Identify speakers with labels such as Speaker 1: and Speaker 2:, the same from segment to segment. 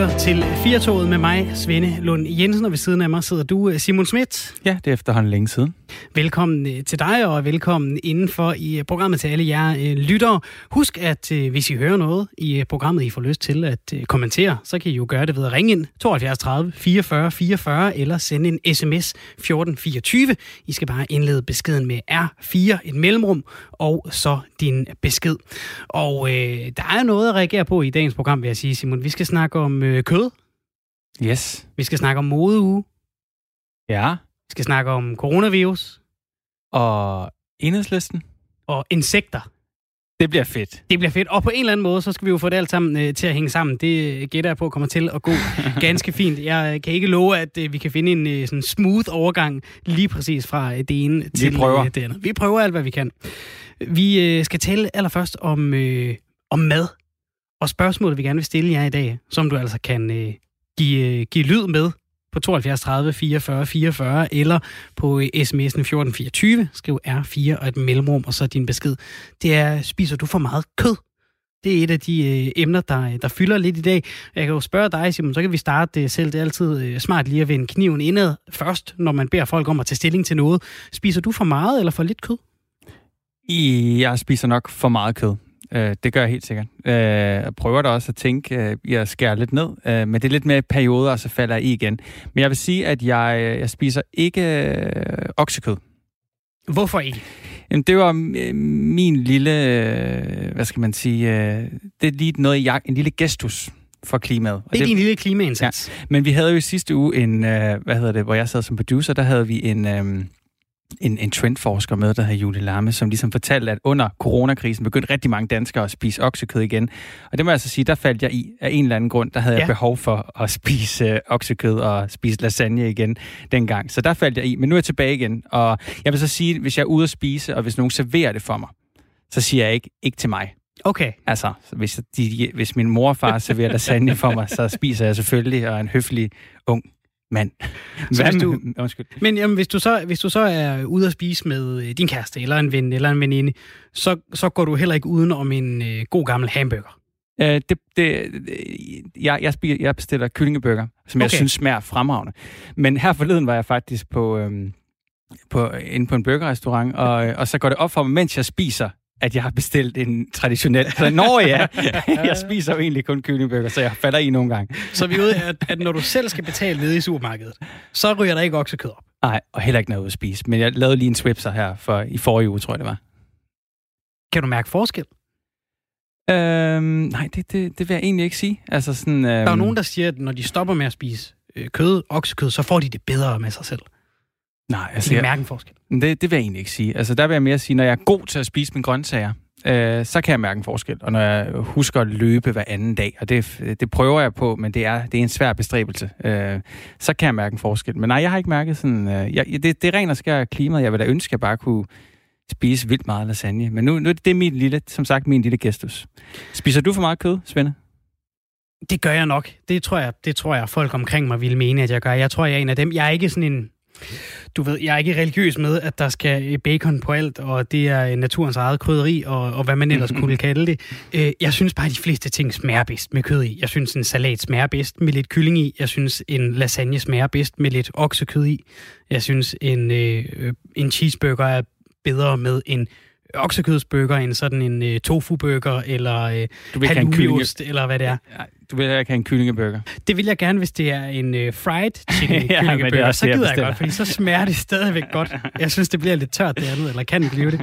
Speaker 1: lytter til Firtoget med mig, Svende Lund Jensen, og ved siden af mig sidder du, øh, Simon Schmidt.
Speaker 2: Ja, det er efterhånden længe siden.
Speaker 1: Velkommen øh, til dig, og velkommen indenfor i øh, programmet til alle jer øh, lyttere. Husk, at hvis I hører noget i programmet, I får lyst til at kommentere, så kan I jo gøre det ved at ringe ind 72 30 44 44, eller sende en sms 1424. I skal bare indlede beskeden med R4, et mellemrum, og så din besked. Og øh, der er noget at reagere på i dagens program, vil jeg sige, Simon. Vi skal snakke om øh, kød.
Speaker 2: Yes.
Speaker 1: Vi skal snakke om modeuge.
Speaker 2: Ja.
Speaker 1: Vi skal snakke om coronavirus.
Speaker 2: Og enhedslisten.
Speaker 1: Og insekter.
Speaker 2: Det bliver fedt.
Speaker 1: Det bliver fedt. Og på en eller anden måde, så skal vi jo få det alt sammen øh, til at hænge sammen. Det gætter jeg på kommer til at gå ganske fint. Jeg kan ikke love, at øh, vi kan finde en øh, sådan smooth overgang lige præcis fra øh, det ene
Speaker 2: vi
Speaker 1: til
Speaker 2: prøver.
Speaker 1: Øh, det andet. Vi prøver alt, hvad vi kan. Vi øh, skal tale allerførst om, øh, om mad. Og spørgsmålet, vi gerne vil stille jer i dag, som du altså kan øh, give, øh, give lyd med på 72 30 44 44 eller på øh, sms'en 1424. Skriv R4 og et mellemrum, og så din besked. Det er, spiser du for meget kød? Det er et af de øh, emner, der, øh, der fylder lidt i dag. Jeg kan jo spørge dig, Simon, så kan vi starte det selv. Det er altid øh, smart lige at vende kniven indad først, når man beder folk om at tage stilling til noget. Spiser du for meget eller for lidt kød?
Speaker 2: Jeg spiser nok for meget kød. Øh, det gør jeg helt sikkert. Øh, jeg prøver da også at tænke, øh, jeg skærer lidt ned, øh, men det er lidt mere perioder, og så falder jeg i igen. Men jeg vil sige, at jeg, jeg spiser ikke øh, oksekød.
Speaker 1: Hvorfor ikke?
Speaker 2: Jamen, det var øh, min lille, øh, hvad skal man sige, øh, det er lige noget, jeg, en lille gestus for klimaet.
Speaker 1: det er det, din lille klimaindsats.
Speaker 2: Ja. Men vi havde jo i sidste uge en, øh, hvad hedder det, hvor jeg sad som producer, der havde vi en... Øh, en, en trendforsker med, der hedder Julie Lamme, som ligesom fortalte, at under coronakrisen begyndte rigtig mange danskere at spise oksekød igen. Og det må jeg så sige, der faldt jeg i af en eller anden grund. Der havde ja. jeg behov for at spise øh, oksekød og spise lasagne igen dengang. Så der faldt jeg i. Men nu er jeg tilbage igen. Og jeg vil så sige, hvis jeg er ude at spise, og hvis nogen serverer det for mig, så siger jeg ikke, ikke til mig.
Speaker 1: Okay.
Speaker 2: Altså, hvis, de, hvis min mor og far serverer lasagne for mig, så spiser jeg selvfølgelig, og en høflig ung mand.
Speaker 1: Så hvis du, Undskyld. Men jamen, hvis, du så, hvis du så er ude at spise med øh, din kæreste, eller en ven, eller en veninde, så, så går du heller ikke uden om en øh, god gammel hamburger.
Speaker 2: Uh, det, det, jeg, jeg, spiger, jeg bestiller kyllingebøger, som okay. jeg synes smager fremragende. Men her forleden var jeg faktisk på, øhm, på, inde på en burgerrestaurant, og, og så går det op for mig, mens jeg spiser, at jeg har bestilt en traditionel... Nå ja, jeg spiser jo egentlig kun kyllingbøger, så jeg falder i nogle gange.
Speaker 1: Så vi er ude, at, at når du selv skal betale nede i supermarkedet, så ryger der ikke oksekød op?
Speaker 2: Nej, og heller ikke noget at spise. Men jeg lavede lige en swipser her for, i forrige uge, tror jeg det var.
Speaker 1: Kan du mærke forskel?
Speaker 2: Øhm, nej, det, det, det vil jeg egentlig ikke sige. Altså sådan, øhm... Der
Speaker 1: er jo øhm, nogen, der siger, at når de stopper med at spise øh, kød, oksekød, så får de det bedre med sig selv.
Speaker 2: Nej,
Speaker 1: altså... Kan jeg mærke en forskel?
Speaker 2: Det, det vil jeg egentlig ikke sige. Altså, der vil jeg mere sige, når jeg er god til at spise mine grøntsager, øh, så kan jeg mærke en forskel. Og når jeg husker at løbe hver anden dag, og det, det prøver jeg på, men det er, det er en svær bestræbelse, øh, så kan jeg mærke en forskel. Men nej, jeg har ikke mærket sådan... Øh, jeg, det, det er rent og skær klimaet. Jeg vil da ønske, at jeg bare kunne spise vildt meget lasagne. Men nu, nu det er min lille, som sagt, min lille gestus. Spiser du for meget kød, Svende?
Speaker 1: Det gør jeg nok. Det tror jeg, det tror jeg, folk omkring mig vil mene, at jeg gør. Jeg tror, jeg er en af dem. Jeg er ikke sådan en du ved, jeg er ikke religiøs med, at der skal bacon på alt, og det er naturens eget krydderi, og, og hvad man ellers kunne kalde det. Øh, jeg synes bare, at de fleste ting smager bedst med kød i. Jeg synes, en salat smager bedst med lidt kylling i. Jeg synes, en lasagne smager bedst med lidt oksekød i. Jeg synes, en, øh, en cheeseburger er bedre med en oksekødsburger end sådan en uh, tofu-burger, eller uh, halloumiost, eller hvad det er. Ja,
Speaker 2: du vil ikke have en kyllingeburger?
Speaker 1: Det vil jeg gerne, hvis det er en uh, fried chicken ja, kyllingeburger. så gider jeg, jeg godt, fordi så smager det stadigvæk godt. Jeg synes, det bliver lidt tørt det andet, eller kan det blive det.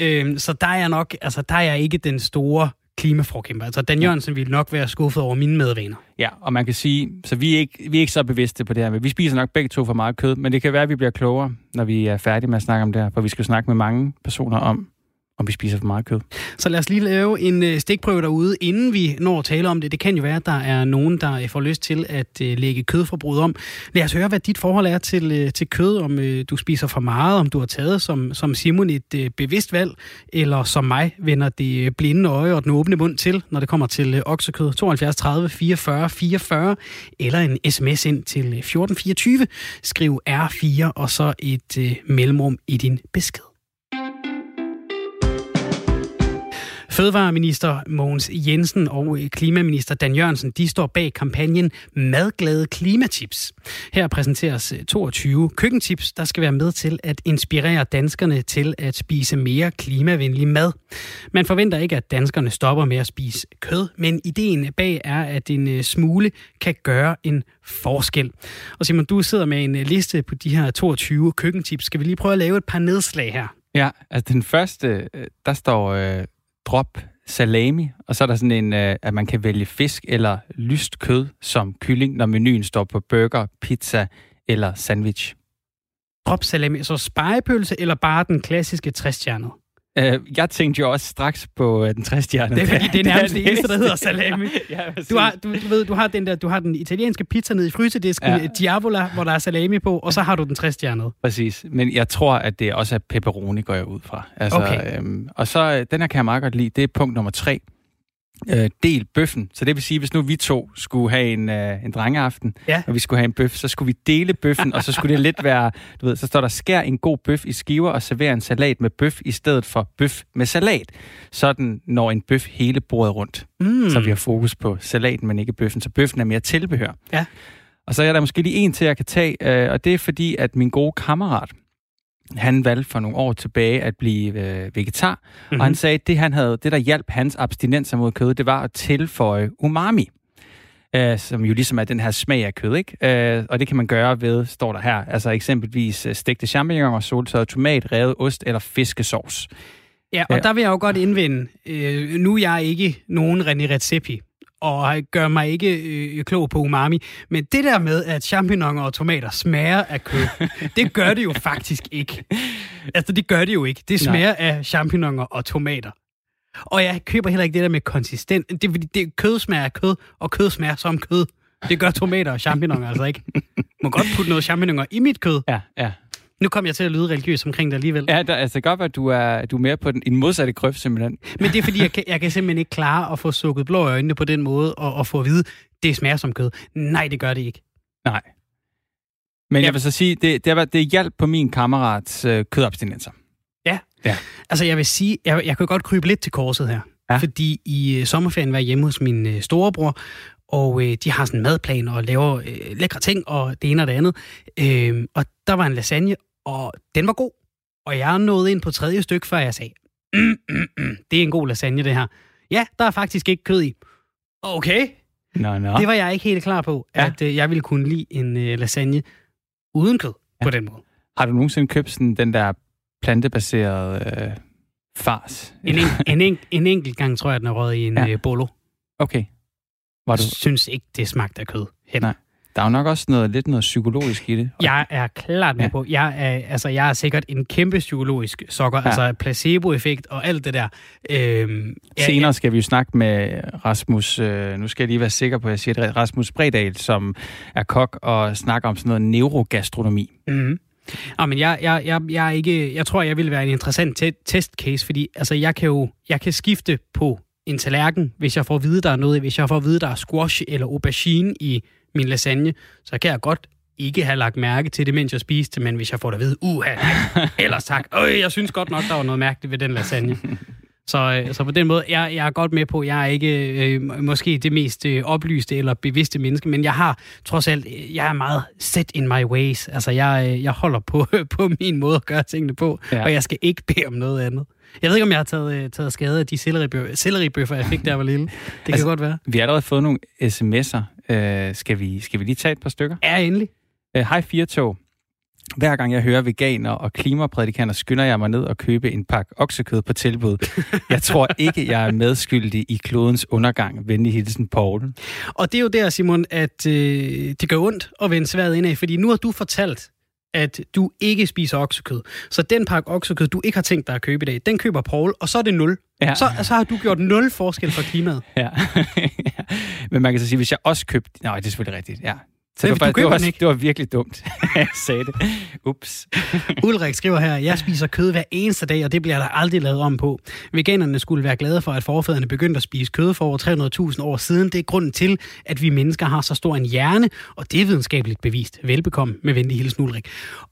Speaker 1: Øhm, så der er jeg nok, altså der er jeg ikke den store klimaforkæmper. Altså Dan Jørgensen ville nok være skuffet over mine medvaner.
Speaker 2: Ja, og man kan sige, så vi er ikke, vi er ikke så bevidste på det her. Men vi spiser nok begge to for meget kød, men det kan være, at vi bliver klogere, når vi er færdige med at snakke om det her, for vi skal snakke med mange personer om, om vi spiser for meget kød.
Speaker 1: Så lad os lige lave en øh, stikprøve derude, inden vi når at tale om det. Det kan jo være, at der er nogen, der øh, får lyst til at øh, lægge kødforbruget om. Lad os høre, hvad dit forhold er til, til kød, om du spiser for meget, om du har taget som, som Simon et bevidst valg, eller som mig vender det blinde øje og den åbne mund til, når det kommer til oksekød. 72 30 44 44, eller en sms ind til 1424. Skriv R4 og så et mellemrum i din besked. Fødevareminister Mogens Jensen og øh, klimaminister Dan Jørgensen, de står bag kampagnen Madglade Klimatips. Her præsenteres øh, 22 køkkentips, der skal være med til at inspirere danskerne til at spise mere klimavenlig mad. Man forventer ikke, at danskerne stopper med at spise kød, men ideen bag er, at en øh, smule kan gøre en forskel. Og Simon, du sidder med en liste på de her 22 køkkentips. Skal vi lige prøve at lave et par nedslag her?
Speaker 2: Ja, altså den første, der står øh, drop salami, og så er der sådan en, øh, at man kan vælge fisk eller lyst kød som kylling, når menuen står på burger, pizza eller sandwich.
Speaker 1: Drop salami, så spejepølse eller bare den klassiske 60
Speaker 2: Uh, jeg tænkte jo også straks på uh, den 60 Det er
Speaker 1: fordi, det er nærmest det eneste, der hedder salami. ja, du, har, du, du, ved, du, har den der, du har den italienske pizza nede i frysedisken, ja. Diavola, hvor der er salami på, og så har du den 60
Speaker 2: Præcis, men jeg tror, at det også er pepperoni, går jeg ud fra. Altså, okay. øhm, og så, øh, den her kan jeg meget godt lide, det er punkt nummer tre øh, del bøffen. Så det vil sige, hvis nu vi to skulle have en, øh, en drengeaften, ja. og vi skulle have en bøf, så skulle vi dele bøffen, og så skulle det lidt være, du ved, så står der, skær en god bøf i skiver og server en salat med bøf i stedet for bøf med salat. Sådan når en bøf hele bordet rundt. Mm. Så vi har fokus på salaten, men ikke bøffen. Så bøffen er mere tilbehør. Ja. Og så er der måske lige en til, jeg kan tage, øh, og det er fordi, at min gode kammerat, han valgte for nogle år tilbage at blive øh, vegetar, mm-hmm. og han sagde, at det, han havde, det, der hjalp hans abstinenser mod kød, det var at tilføje umami. Øh, som jo ligesom er den her smag af kød, ikke? Øh, og det kan man gøre ved, står der her, altså eksempelvis øh, stegte champignoner, soltørret tomat, revet ost eller fiskesauce.
Speaker 1: Ja, og øh, der vil jeg jo godt indvende, øh, nu er jeg ikke nogen René Redzepi, og gør mig ikke øh, klog på umami. Men det der med, at champignoner og tomater smager af kød, det gør det jo faktisk ikke. Altså, det gør det jo ikke. Det smager Nej. af champignoner og tomater. Og jeg køber heller ikke det der med konsistent. Det er fordi, det, kød smager af kød, og kød smager som kød. Det gør tomater og champignoner altså ikke. Må godt putte noget champignoner i mit kød.
Speaker 2: Ja, ja.
Speaker 1: Nu kom jeg til at lyde religiøs omkring det alligevel.
Speaker 2: Ja, der, altså godt at du er, du er mere på den, en modsatte grøft simpelthen.
Speaker 1: Men det er fordi, jeg kan, jeg kan simpelthen ikke klare at få sukket blå øjnene på den måde, og, og få at vide, det smager som kød. Nej, det gør det ikke.
Speaker 2: Nej. Men ja. jeg vil så sige, det, det, det hjælp på min kammerats øh, kødabstinenser.
Speaker 1: Ja. ja. Altså jeg vil sige, jeg, jeg kan godt krybe lidt til korset her. Ja. Fordi i øh, sommerferien var jeg hjemme hos min øh, storebror, og øh, de har sådan en madplan og laver øh, lækre ting og det ene og det andet. Øh, og der var en lasagne, og den var god. Og jeg nåede ind på tredje stykke, før jeg sagde, mm, mm, mm, det er en god lasagne, det her. Ja, der er faktisk ikke kød i. Okay.
Speaker 2: Nå, nå.
Speaker 1: Det var jeg ikke helt klar på, ja. at øh, jeg ville kunne lide en øh, lasagne uden kød ja. på den måde.
Speaker 2: Har du nogensinde købt sådan den der plantebaserede øh, fars?
Speaker 1: En, en, en, en, en enkelt gang, tror jeg, den er røget i en ja. øh, bolo.
Speaker 2: Okay.
Speaker 1: Var du... Synes ikke, det smagte af kød.
Speaker 2: Hen. Nej. Der er jo nok også noget, lidt noget psykologisk i det.
Speaker 1: Jeg er klart med ja. på. Jeg er, altså, jeg er sikkert en kæmpe psykologisk sokker. Ja. Altså placeboeffekt og alt det der. Øhm,
Speaker 2: Senere skal vi jo snakke med Rasmus, øh, nu skal jeg lige være sikker på, at jeg siger det, Rasmus Bredal, som er kok og snakker om sådan noget neurogastronomi.
Speaker 1: Mm-hmm. Ja, men jeg, jeg, jeg, jeg, er ikke, jeg tror, jeg vil være en interessant te- testcase, fordi altså, jeg kan jo jeg kan skifte på en tallerken, hvis jeg får at vide, der er noget, hvis jeg får at vide, der er squash eller aubergine i min lasagne, så kan jeg godt ikke have lagt mærke til det, mens jeg spiste, men hvis jeg får det at vide, uha, ellers tak. Øh, jeg synes godt nok, der var noget mærkeligt ved den lasagne. Så, øh, så på den måde, jeg, jeg er godt med på, jeg er ikke øh, måske det mest øh, oplyste eller bevidste menneske, men jeg har trods alt, jeg er meget set in my ways. Altså, jeg, øh, jeg holder på, på min måde at gøre tingene på, ja. og jeg skal ikke bede om noget andet. Jeg ved ikke, om jeg har taget, øh, taget skade af de selleribøffer, jeg fik, der var lille. Det altså, kan godt være.
Speaker 2: Vi har allerede fået nogle sms'er. Uh, skal, vi, skal vi lige tage et par stykker?
Speaker 1: Ja, endelig.
Speaker 2: Hej Firtog. Hver gang jeg hører veganer og klimaprædikanter, skynder jeg mig ned og købe en pakke oksekød på tilbud. Jeg tror ikke, jeg er medskyldig i klodens undergang. Venlig hilsen, Paul.
Speaker 1: Og det er jo der, Simon, at øh, det gør ondt at vende sværet indad, fordi nu har du fortalt, at du ikke spiser oksekød. Så den pakke oksekød, du ikke har tænkt dig at købe i dag, den køber Paul, og så er det nul. Ja. Så, så har du gjort nul forskel for klimaet.
Speaker 2: Ja. Men man kan så sige, hvis jeg også købte... Nej, det er selvfølgelig rigtigt, ja. Så det, var, det, var, det var virkelig dumt, jeg sagde det. Ups.
Speaker 1: Ulrik skriver her, jeg spiser kød hver eneste dag, og det bliver der aldrig lavet om på. Veganerne skulle være glade for, at forfædrene begyndte at spise kød for over 300.000 år siden. Det er grunden til, at vi mennesker har så stor en hjerne, og det er videnskabeligt bevist. Velbekomme med venlig hilsen Ulrik.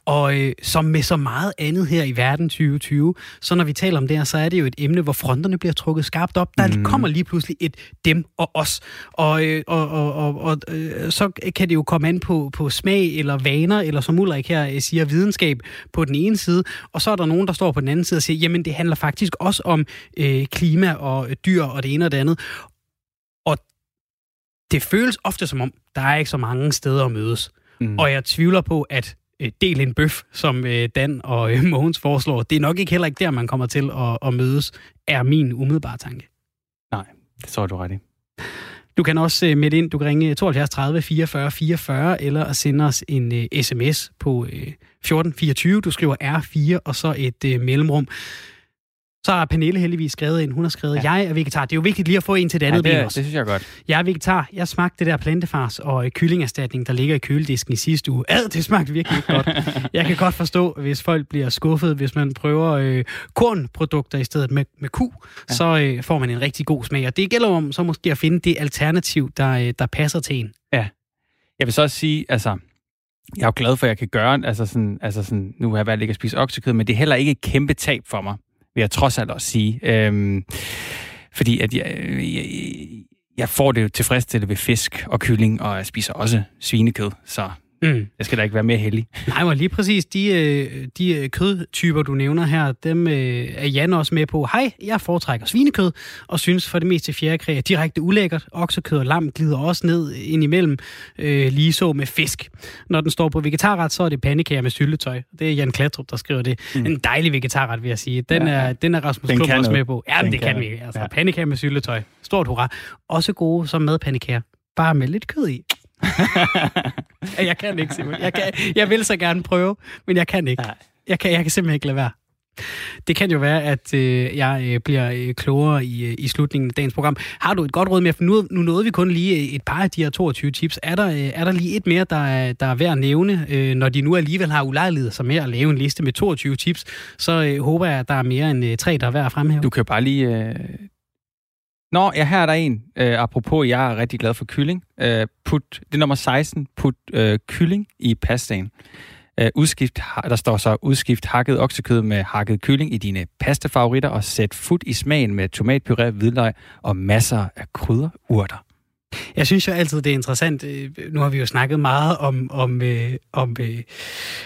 Speaker 1: Og øh, som med så meget andet her i verden 2020, så når vi taler om det her, så er det jo et emne, hvor fronterne bliver trukket skarpt op. Der mm. kommer lige pludselig et dem og os. Og, øh, og, og, og, og øh, så kan det jo komme an på, på smag eller vaner, eller som Ulrik her øh, siger, videnskab på den ene side, og så er der nogen, der står på den anden side og siger, jamen det handler faktisk også om øh, klima og dyr og det ene og det andet. Og det føles ofte som om, der er ikke så mange steder at mødes. Mm. Og jeg tvivler på, at øh, del en bøf, som øh, Dan og Mogens foreslår, det er nok ikke heller ikke der, man kommer til at, at mødes, er min umiddelbare tanke.
Speaker 2: Nej, det tror du ret i.
Speaker 1: Du kan også uh, melde ind. Du kan ringe 72 30 44 44, eller sende os en øh, uh, sms på øh, uh, 1424. Du skriver R4 og så et uh, mellemrum. Så har Pernille heldigvis skrevet ind. Hun har skrevet, ja. jeg er vegetar. Det er jo vigtigt lige at få en til det andet
Speaker 2: ja,
Speaker 1: det, også.
Speaker 2: det synes jeg godt.
Speaker 1: Jeg er vegetar. Jeg smagte det der plantefars og kyllingerstatning, der ligger i køledisken i sidste uge. Ad, det smagte virkelig ikke godt. Jeg kan godt forstå, hvis folk bliver skuffet, hvis man prøver øh, kornprodukter i stedet med, med ku, ja. så øh, får man en rigtig god smag. Og det gælder om så måske at finde det alternativ, der, øh, der passer til en.
Speaker 2: Ja. Jeg vil så også sige, altså, jeg er jo glad for, at jeg kan gøre, altså sådan, altså sådan, nu har jeg valgt ikke at spise oksekød, men det er heller ikke et kæmpe tab for mig vil jeg trods alt også sige. Øhm, fordi at jeg, jeg, jeg får det jo tilfredsstillet ved fisk og kylling, og jeg spiser også svinekød, så Mm. Jeg skal da ikke være mere heldig.
Speaker 1: Nej, men lige præcis de, øh, de øh, kødtyper, du nævner her, dem øh, er Jan også med på. Hej, jeg foretrækker svinekød, og synes for det meste fjerkræ er direkte ulækkert. Oksekød og lam glider også ned ind imellem, øh, lige så med fisk. Når den står på vegetarret, så er det pandekager med syltetøj. Det er Jan Klatrup, der skriver det. Mm. En dejlig vegetarret, vil jeg sige. Den, ja, er, den er Rasmus den Klub også noget. med på. Ja, det kan, kan vi. Altså, ja. pandekager med syltetøj. Stort hurra. Også gode som madpandekager. Bare med lidt kød i. jeg kan ikke, Simon. Jeg, kan, jeg vil så gerne prøve, men jeg kan ikke. Jeg kan, jeg kan simpelthen ikke lade være. Det kan jo være, at øh, jeg øh, bliver øh, klogere i, øh, i slutningen af dagens program. Har du et godt råd med? For nu, nu nåede vi kun lige øh, et par af de her 22 tips. Er der, øh, er der lige et mere, der er, der er værd at nævne? Øh, når de nu alligevel har ulejlighed sig med at lave en liste med 22 tips, så øh, håber jeg, at der er mere end øh, tre, der er værd at fremhæve.
Speaker 2: Du kan jo bare lige øh, Nå, ja, her er der en. Øh, apropos, jeg er rigtig glad for kylling. Øh, put, det er nummer 16. Put øh, kylling i pastaen. Øh, udskift, der står så, udskift hakket oksekød med hakket kylling i dine pastafavoritter og sæt fut i smagen med tomatpuré, hvidløg og masser af krydderurter.
Speaker 1: Jeg synes jo altid, det er interessant. Øh, nu har vi jo snakket meget om, om, øh, om øh,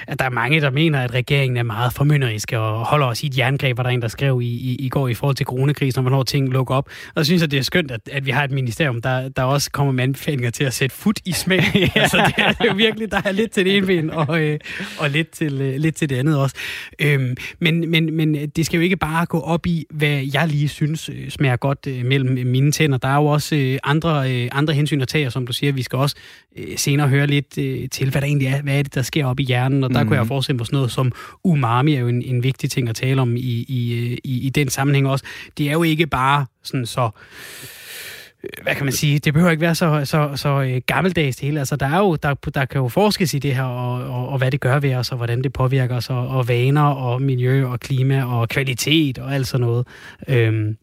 Speaker 1: at der er mange, der mener, at regeringen er meget formynderisk og holder os i et jerngreb, var der en, der skrev i, i, i går i forhold til coronakrisen, og hvornår ting lukker op. Og så synes jeg, det er skønt, at, at vi har et ministerium, der, der også kommer med anbefalinger til at sætte fod i smag. altså, det er jo virkelig, der er lidt til det ene ben, og, øh, og lidt, til, øh, lidt til det andet også. Øhm, men, men, men det skal jo ikke bare gå op i, hvad jeg lige synes øh, smager godt øh, mellem mine tænder. Der er jo også øh, andre, øh, andre hensyn at tage, og som du siger, vi skal også øh, senere høre lidt øh, til, hvad der egentlig er, hvad er det, der sker op i hjernen, og der mm. kunne jeg mhm. forestille mig sådan noget som umami er jo en, en vigtig ting at tale om i, i, øh, i, i den sammenhæng også. Det er jo ikke bare sådan så øh, hvad kan man sige, det behøver ikke være så, så, så øh, gammeldags det hele. Altså, der, er jo, der, der kan jo forskes i det her, og, og, og hvad det gør ved os, og hvordan det påvirker os, og, og vaner, og miljø, og klima, og kvalitet, og alt sådan noget. Øhm,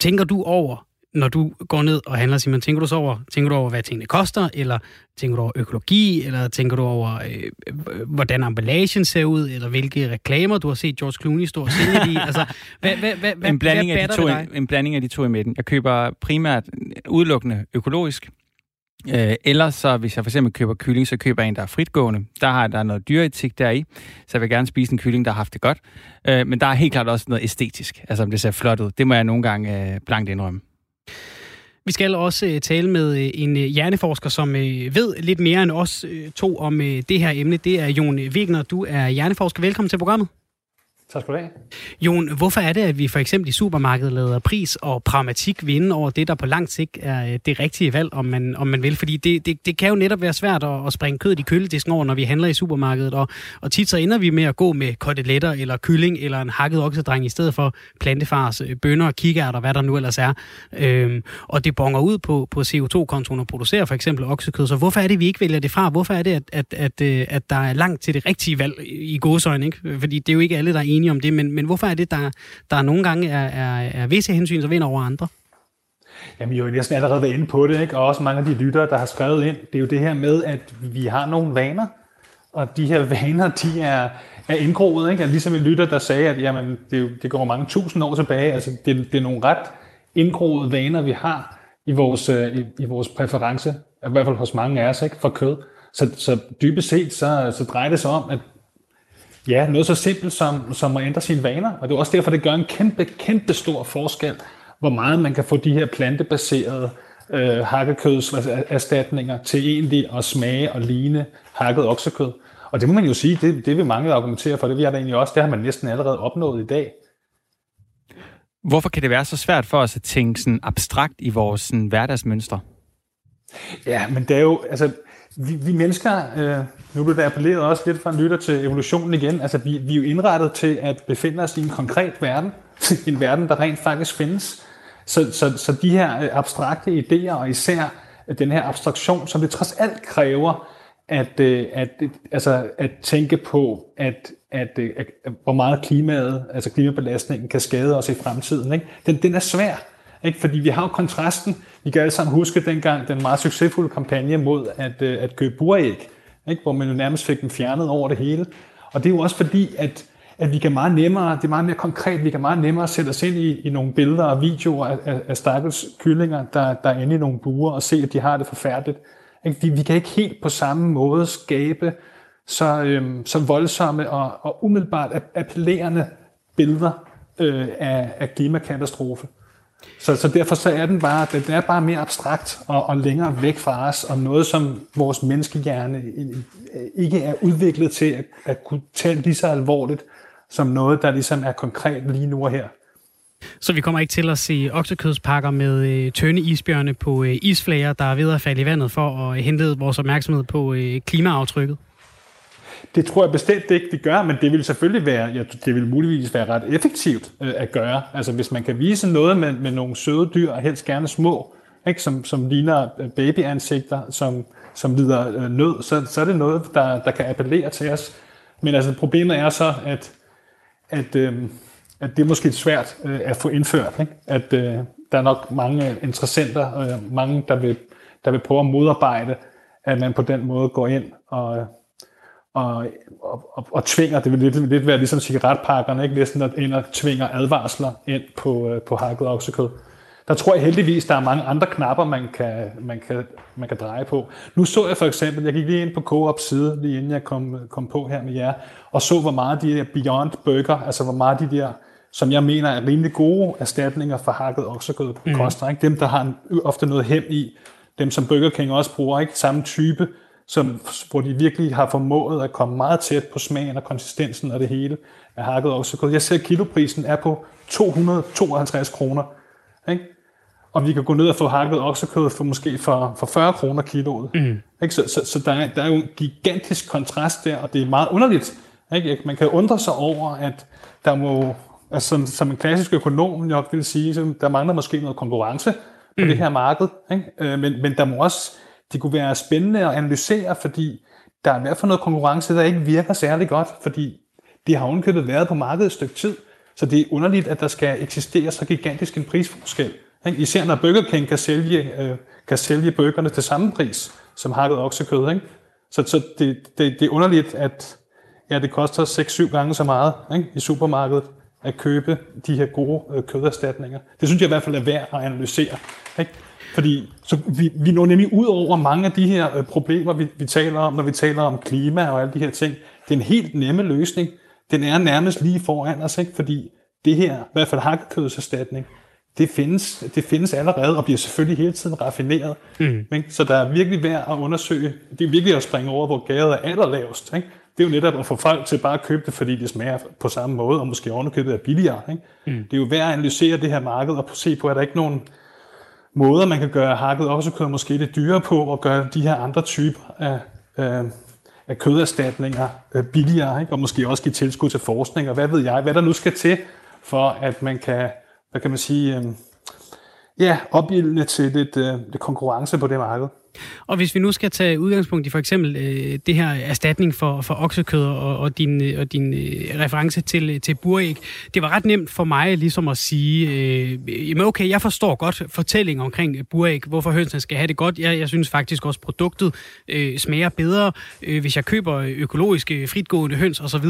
Speaker 1: tænker du over, når du går ned og handler, Simon, tænker du så over, tænker du over, hvad tingene koster, eller tænker du over økologi, eller tænker du over, øh, hvordan emballagen ser ud, eller hvilke reklamer du har set George Clooney stå og sælge i? Altså, hvad, hvad, hvad,
Speaker 2: en, blanding hvad af de to, en blanding af de to i midten. Jeg køber primært udelukkende økologisk, Øh, ellers så, hvis jeg for eksempel køber kylling, så køber jeg en, der er fritgående. Der har der noget dyreetik deri, så jeg vil gerne spise en kylling, der har haft det godt. Øh, men der er helt klart også noget æstetisk, altså om det ser flot ud. Det må jeg nogle gange øh, blankt indrømme.
Speaker 1: Vi skal også øh, tale med øh, en øh, hjerneforsker, som ved lidt mere end os to om det her emne. Det er Jon Wigner. Du er hjerneforsker. Velkommen til programmet.
Speaker 3: Tak skal du have.
Speaker 1: Jon, hvorfor er det, at vi for eksempel i supermarkedet lader pris og pragmatik vinde over det, der på lang sigt er øh, det rigtige valg, om man, om man vil? Fordi det, det, det kan jo netop være svært at, at springe kødet i køledisken over, når vi handler i supermarkedet, og, og tit så ender vi med at gå med koteletter eller kylling eller en hakket oksedreng i stedet for plantefars, øh, bønder og kikærter, hvad der nu ellers er. Øhm, og det bonger ud på, på CO2-kontoen og producerer for eksempel oksekød. Så hvorfor er det, vi ikke vælger det fra? Hvorfor er det, at, at, at, øh, at der er langt til det rigtige valg i gåsøjne? Ikke? Fordi det er jo ikke alle, der er enige om det, men, men hvorfor er det, der, der nogle gange er, er, er visse hensyn, der vinder over andre?
Speaker 3: Jamen, jeg har næsten allerede været inde på det, ikke? og også mange af de lyttere, der har skrevet ind. Det er jo det her med, at vi har nogle vaner, og de her vaner, de er, er indgroet. Ikke? Ligesom en lytter, der sagde, at jamen, det, det går mange tusind år tilbage. Altså, det, det er nogle ret indgroede vaner, vi har i vores, øh, i, i vores præference, i hvert fald hos mange af os, ikke? for kød. Så, så dybest set, så, så drejer det sig om, at Ja, noget så simpelt som, som at ændre sine vaner. Og det er også derfor, det gør en kæmpe, kæmpe stor forskel, hvor meget man kan få de her plantebaserede øh, hakkekødserstatninger til egentlig at smage og ligne hakket oksekød. Og det må man jo sige, det, det vil mange argumentere for. Det vil jeg da egentlig også. Det har man næsten allerede opnået i dag.
Speaker 2: Hvorfor kan det være så svært for os at tænke sådan abstrakt i vores sådan, hverdagsmønstre?
Speaker 3: Ja, men det er jo, altså, vi, vi mennesker, øh, nu blev der appelleret også lidt fra en lytter til evolutionen igen, altså vi, vi er jo indrettet til at befinde os i en konkret verden, en verden, der rent faktisk findes. Så, så, så de her øh, abstrakte idéer, og især den her abstraktion, som det trods alt kræver, at, øh, at, øh, altså, at tænke på, at, at, at, at hvor meget klimaet, altså klimabelastningen kan skade os i fremtiden. Ikke? Den, den er svær. Ikke? Fordi vi har jo kontrasten. Vi kan alle sammen huske dengang den meget succesfulde kampagne mod at, øh, at købe buræg, ikke? hvor man jo nærmest fik dem fjernet over det hele. Og det er jo også fordi, at, at vi kan meget nemmere, det er meget mere konkret, vi kan meget nemmere sætte os ind i, i nogle billeder og videoer af, af, af stakkels kyllinger, der, der er inde i nogle buer og se, at de har det forfærdeligt. Ikke? Vi, vi kan ikke helt på samme måde skabe så, øhm, så voldsomme og, og umiddelbart appellerende billeder øh, af, af klimakatastrofe. Så, så derfor så er den bare, den er bare mere abstrakt og, og længere væk fra os, og noget, som vores menneskehjerne ikke er udviklet til at, at kunne tage lige så alvorligt, som noget, der ligesom er konkret lige nu og her.
Speaker 1: Så vi kommer ikke til at se oksekødspakker med øh, tønde isbjørne på øh, isflager, der er ved at falde i vandet for at hente vores opmærksomhed på øh, klimaaftrykket?
Speaker 3: Det tror jeg bestemt ikke, det gør, men det vil selvfølgelig være, ja, det vil muligvis være ret effektivt øh, at gøre. Altså hvis man kan vise noget med, med nogle søde dyr, og helst gerne små, ikke, som, som ligner øh, babyansigter, som, som lider øh, nød, så, så er det noget, der, der kan appellere til os. Men altså problemet er så, at, at, øh, at det er måske svært øh, at få indført. Ikke? At øh, der er nok mange interessenter, øh, mange, der vil, der vil prøve at modarbejde, at man på den måde går ind og og, og, og, og tvinger, det vil lidt, lidt være ligesom cigaretpakkerne, ikke? næsten at ind og tvinger advarsler ind på, øh, på hakket oksekød. Der tror jeg heldigvis, der er mange andre knapper, man kan, man kan, man kan dreje på. Nu så jeg for eksempel, jeg gik lige ind på Coop side, lige inden jeg kom, kom på her med jer, og så, hvor meget de der Beyond Burger, altså hvor meget de der, som jeg mener er rimelig gode erstatninger for hakket oksekød mm. koster. Ikke? Dem, der har en, ofte noget hem i, dem som Burger King også bruger, ikke? samme type som, hvor de virkelig har formået at komme meget tæt på smagen og konsistensen af det hele af hakket oksekød. Jeg ser, at kiloprisen er på 252 kroner. Ikke? Og vi kan gå ned og få hakket oksekød for måske for, for 40 kroner kiloet. Mm. Ikke? Så, så, så der, er, der er jo en gigantisk kontrast der, og det er meget underligt. Ikke? Man kan undre sig over, at der må, altså som, som en klassisk økonom nok vil sige, der mangler måske noget konkurrence på mm. det her marked. Ikke? Øh, men, men der må også det kunne være spændende at analysere, fordi der er i hvert fald noget konkurrence, der ikke virker særlig godt, fordi det har ovenkøbet været på markedet et stykke tid. Så det er underligt, at der skal eksistere så gigantisk en prisforskel. Ikke? Især når Burger King kan sælge, øh, kan sælge burgerne til samme pris som hakket oksekød. Ikke? Så, så det, det, det er underligt, at ja, det koster 6-7 gange så meget ikke? i supermarkedet at købe de her gode øh, køderstatninger. Det synes jeg i hvert fald er værd at analysere. Ikke? Fordi så vi, vi når nemlig ud over mange af de her øh, problemer, vi, vi taler om, når vi taler om klima og alle de her ting. Det er en helt nemme løsning. Den er nærmest lige foran os, ikke? fordi det her, i hvert fald hakkekødserstatning, det findes, det findes allerede og bliver selvfølgelig hele tiden raffineret. Mm. Ikke? Så der er virkelig værd at undersøge. Det er virkelig at springe over, hvor gaden er allerlavest. Ikke? Det er jo netop at få folk til bare at købe det, fordi det smager på samme måde, og måske ovenikøbet er billigere. Ikke? Mm. Det er jo værd at analysere det her marked og se på, er der ikke nogen måder, man kan gøre hakket oksekød måske lidt dyrere på, og gøre de her andre typer af, øh, af køderstatninger øh, billigere, ikke? og måske også give tilskud til forskning, og hvad ved jeg, hvad der nu skal til, for at man kan, hvad kan man sige, øh, ja, opildne til lidt, øh, lidt konkurrence på det marked.
Speaker 1: Og hvis vi nu skal tage udgangspunkt i for eksempel øh, det her erstatning for, for oksekød og, og din, øh, og din øh, reference til, øh, til buræg, det var ret nemt for mig ligesom at sige, øh, jamen okay, jeg forstår godt fortællingen omkring øh, buræg, hvorfor hønsene skal have det godt. Jeg, jeg synes faktisk også, produktet øh, smager bedre, øh, hvis jeg køber økologiske, fritgående høns osv.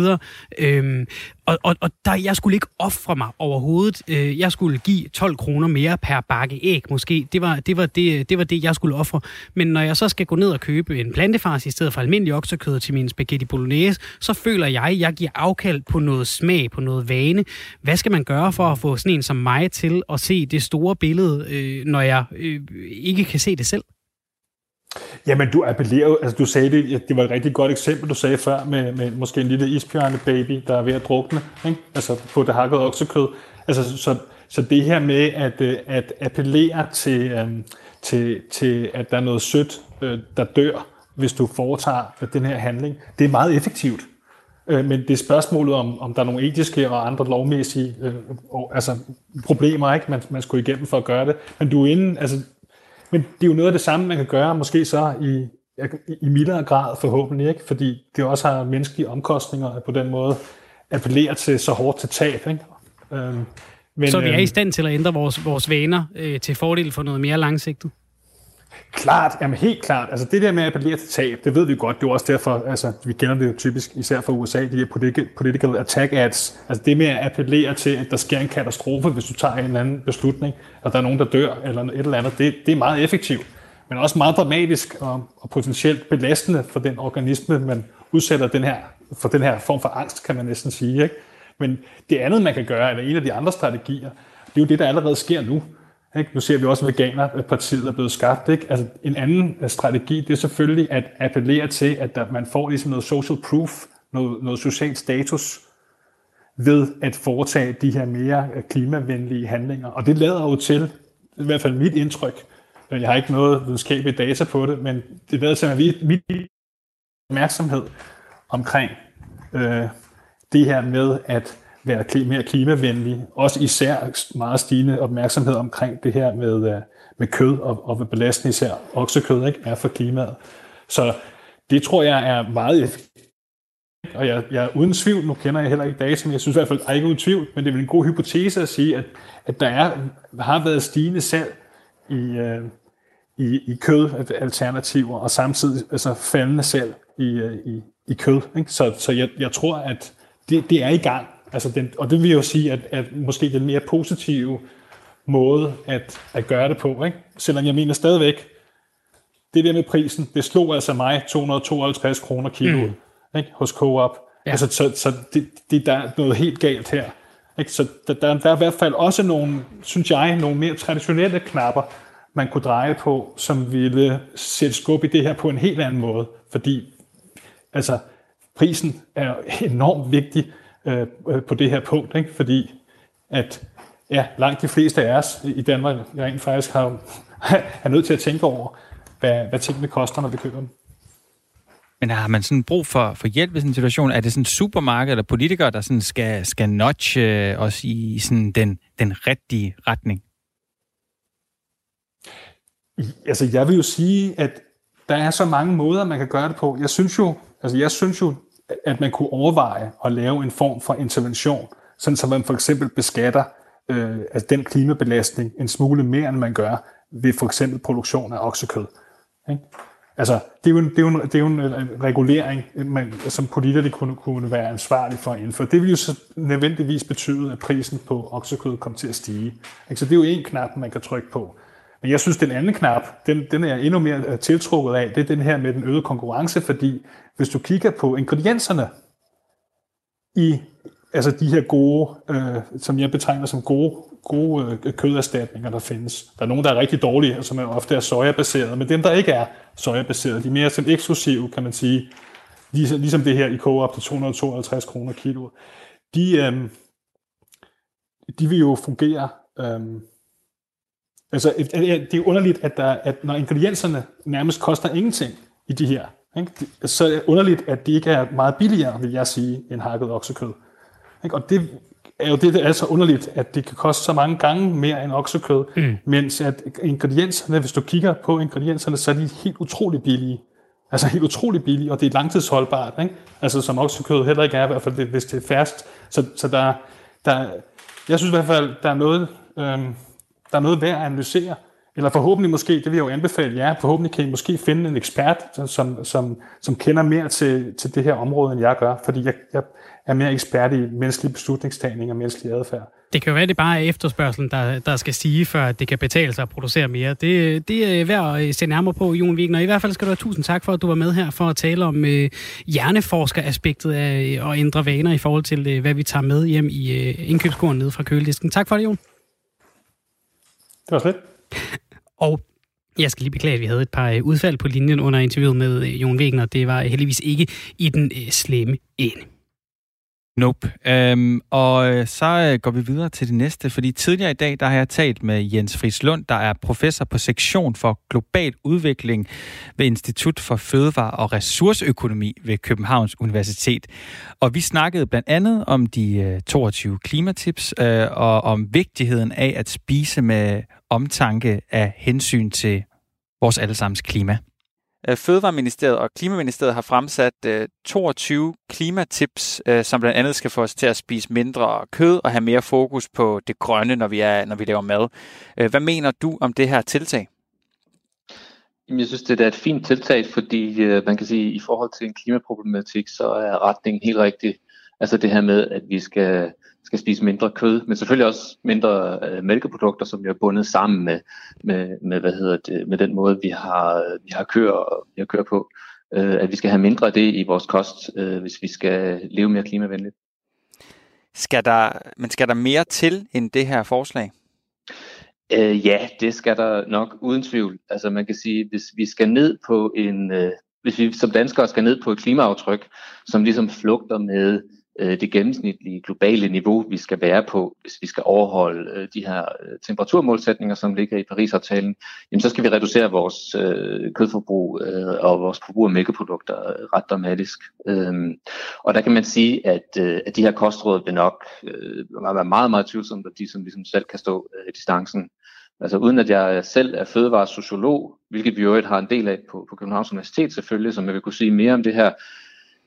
Speaker 1: Øh, og, og, og der, jeg skulle ikke ofre mig overhovedet. Øh, jeg skulle give 12 kroner mere per bakke æg måske. Det var det, var det, det, var det jeg skulle ofre. Men når jeg så skal gå ned og købe en plantefars i stedet for almindelig oksekød til min spaghetti bolognese, så føler jeg, at jeg giver afkald på noget smag, på noget vane. Hvad skal man gøre for at få sådan en som mig til at se det store billede, øh, når jeg øh, ikke kan se det selv?
Speaker 3: Jamen, du appellerer altså du sagde det, det var et rigtig godt eksempel, du sagde før, med, med måske en lille isbjørne baby, der er ved at drukne, ikke? altså på det hakket oksekød. Altså, så, så det her med at, øh, at appellere til, um, til, til, at der er noget sødt, øh, der dør, hvis du foretager den her handling, det er meget effektivt. Men det er spørgsmålet om, om der er nogle etiske og andre lovmæssige uh, altså problemer, ikke? Man, man skulle igennem for at gøre det. Men du er inde, altså men det er jo noget af det samme, man kan gøre, måske så i, i mildere grad forhåbentlig, ikke? fordi det også har menneskelige omkostninger at på den måde appellere til så hårdt til tab. Ikke?
Speaker 1: Øhm, men, så vi er i øhm, stand til at ændre vores, vores vaner øh, til fordel for noget mere langsigtet?
Speaker 3: Klart, jamen helt klart. Altså det der med at appellere til tab, det ved vi godt. Det er også derfor, altså vi kender det jo typisk, især fra USA, de her political attack ads. Altså det med at appellere til, at der sker en katastrofe, hvis du tager en eller anden beslutning, og der er nogen, der dør, eller et eller andet, det, det er meget effektivt. Men også meget dramatisk og, og potentielt belastende for den organisme, man udsætter den her, for den her form for angst, kan man næsten sige. Ikke? Men det andet, man kan gøre, eller en af de andre strategier, det er jo det, der allerede sker nu. Ikke? Nu ser vi også, at Veganerpartiet er blevet skabt. Ikke? Altså, en anden øh, strategi, det er selvfølgelig at appellere til, at der, man får ligesom noget social proof, noget, noget social status, ved at foretage de her mere øh, klimavenlige handlinger. Og det lader jo til, i hvert fald mit indtryk, jeg har ikke noget videnskabeligt data på det, men det lader til, at mit opmærksomhed omkring øh, det her med, at være mere klimavenlig. Også især meget stigende opmærksomhed omkring det her med, øh, med kød og, og belastning især oksekød ikke, er for klimaet. Så det tror jeg er meget effektivt. Og jeg, jeg er uden tvivl, nu kender jeg heller ikke data, men jeg synes i hvert fald, ikke uden tvivl, men det er en god hypotese at sige, at, at der er, har været stigende salg i, øh, i, i kødalternativer, og samtidig altså faldende salg i, øh, i, i kød. Ikke? Så, så jeg, jeg tror, at det, det er i gang. Altså den, og det vil jo sige, at, at måske den mere positive måde at, at gøre det på. Ikke? Selvom jeg mener stadigvæk, det der med prisen, det slog altså mig 252 kroner kilo mm. ikke? hos Coop. Ja. Altså, så så det, det, der er noget helt galt her. Ikke? Så der, der, der er i hvert fald også nogle, synes jeg, nogle mere traditionelle knapper, man kunne dreje på, som ville sætte skub i det her på en helt anden måde. Fordi altså, prisen er enormt vigtig øh, på det her punkt, ikke? fordi at ja, langt de fleste af os i Danmark rent faktisk har, er nødt til at tænke over, hvad, hvad tingene koster, når vi køber dem.
Speaker 2: Men har man sådan brug for, for hjælp i sådan en situation? Er det sådan supermarked eller politikere, der sådan skal, skal notch øh, os i sådan den, den rigtige retning?
Speaker 3: Altså, jeg vil jo sige, at der er så mange måder, man kan gøre det på. Jeg synes jo, altså jeg synes jo, at man kunne overveje at lave en form for intervention, sådan så man for eksempel beskatter øh, altså den klimabelastning en smule mere, end man gør ved for eksempel produktion af oksekød. Ikke? Altså, det er, jo en, det, er jo en, det er jo en øh, regulering, man, som politikere kunne, kunne være ansvarlig for at indføre. Det vil jo så nødvendigvis betyde, at prisen på oksekød kommer til at stige. Ikke? Så det er jo en knap, man kan trykke på. Men jeg synes, den anden knap, den, den er jeg endnu mere øh, tiltrukket af, det er den her med den øgede konkurrence, fordi hvis du kigger på ingredienserne i altså de her gode, øh, som jeg betegner som gode, gode øh, køderstatninger, der findes. Der er nogle, der er rigtig dårlige, som er ofte er sojabaserede, men dem, der ikke er sojabaserede, de er mere sådan eksklusive, kan man sige, ligesom, ligesom det her i Coop til 252 kroner kilo, de, øh, de vil jo fungere Øh, Altså, det er underligt, at, der, at når ingredienserne nærmest koster ingenting i de her, ikke? så er det underligt, at de ikke er meget billigere, vil jeg sige, end hakket oksekød. Ikke? Og det er jo det, der er så underligt, at det kan koste så mange gange mere end oksekød, mm. mens at ingredienserne, hvis du kigger på ingredienserne, så er de helt utrolig billige. Altså helt utrolig billige, og det er langtidsholdbart. Ikke? Altså som oksekød heller ikke er, i hvert fald hvis det er færst. Så, så der, der, jeg synes i hvert fald, der er noget, øhm, der er noget værd at analysere. Eller forhåbentlig måske, det vil jeg jo anbefale jer, forhåbentlig kan I måske finde en ekspert, som, som, som kender mere til, til det her område, end jeg gør, fordi jeg, jeg er mere ekspert i menneskelig beslutningstagning og menneskelig adfærd.
Speaker 1: Det kan jo være, det bare er efterspørgselen, der, der skal stige, før det kan betale sig at producere mere. Det, det er værd at se nærmere på, Jon Wigner. I hvert fald skal du have tusind tak for, at du var med her for at tale om øh, hjerneforskeraspektet af at ændre vaner i forhold til, øh, hvad vi tager med hjem i øh, indkøbskurven nede fra køledisken. Tak for det, Jon.
Speaker 3: Det var slet.
Speaker 1: Og jeg skal lige beklage, at vi havde et par øh, udfald på linjen under interviewet med øh, Jon Wegner. Det var heldigvis ikke i den øh, slemme ende.
Speaker 2: Nope. Øhm, og øh, så øh, går vi videre til det næste, fordi tidligere i dag, der har jeg talt med Jens Friis Lund, der er professor på sektion for global udvikling ved Institut for Fødevare og Ressourceøkonomi ved Københavns Universitet. Og vi snakkede blandt andet om de øh, 22 klimatips øh, og om vigtigheden af at spise med omtanke af hensyn til vores allesammens klima. Øh, Fødevareministeriet og Klimaministeriet har fremsat øh, 22 klimatips, øh, som blandt andet skal få os til at spise mindre kød og have mere fokus på det grønne, når vi, er, når vi laver mad. Hvad mener du om det her tiltag?
Speaker 4: Jeg synes, det er et fint tiltag, fordi man kan sige, at i forhold til en klimaproblematik, så er retningen helt rigtig. Altså det her med, at vi skal skal spise mindre kød, men selvfølgelig også mindre øh, mælkeprodukter, som er bundet sammen med, med, med, hvad hedder det, med den måde, vi har, vi har køer, vi har køer på. Øh, at vi skal have mindre af det i vores kost, øh, hvis vi skal leve mere klimavenligt.
Speaker 2: Skal der, men skal der mere til end det her forslag?
Speaker 4: Øh, ja, det skal der nok uden tvivl. Altså man kan sige, hvis vi skal ned på en, øh, hvis vi som danskere skal ned på et klimaaftryk, som ligesom flugter med øh, det gennemsnitlige globale niveau, vi skal være på, hvis vi skal overholde øh, de her øh, temperaturmålsætninger, som ligger i Paris-aftalen, jamen så skal vi reducere vores øh, kødforbrug øh, og vores forbrug af mælkeprodukter øh, ret dramatisk. Øhm, og der kan man sige, at, øh, at de her kostråd vil nok øh, være meget, meget tvivlsomme, at de som ligesom selv kan stå øh, distancen. Altså uden at jeg selv er fødevaresociolog, hvilket vi jo har en del af på, på Københavns Universitet selvfølgelig, som jeg vil kunne sige mere om det her,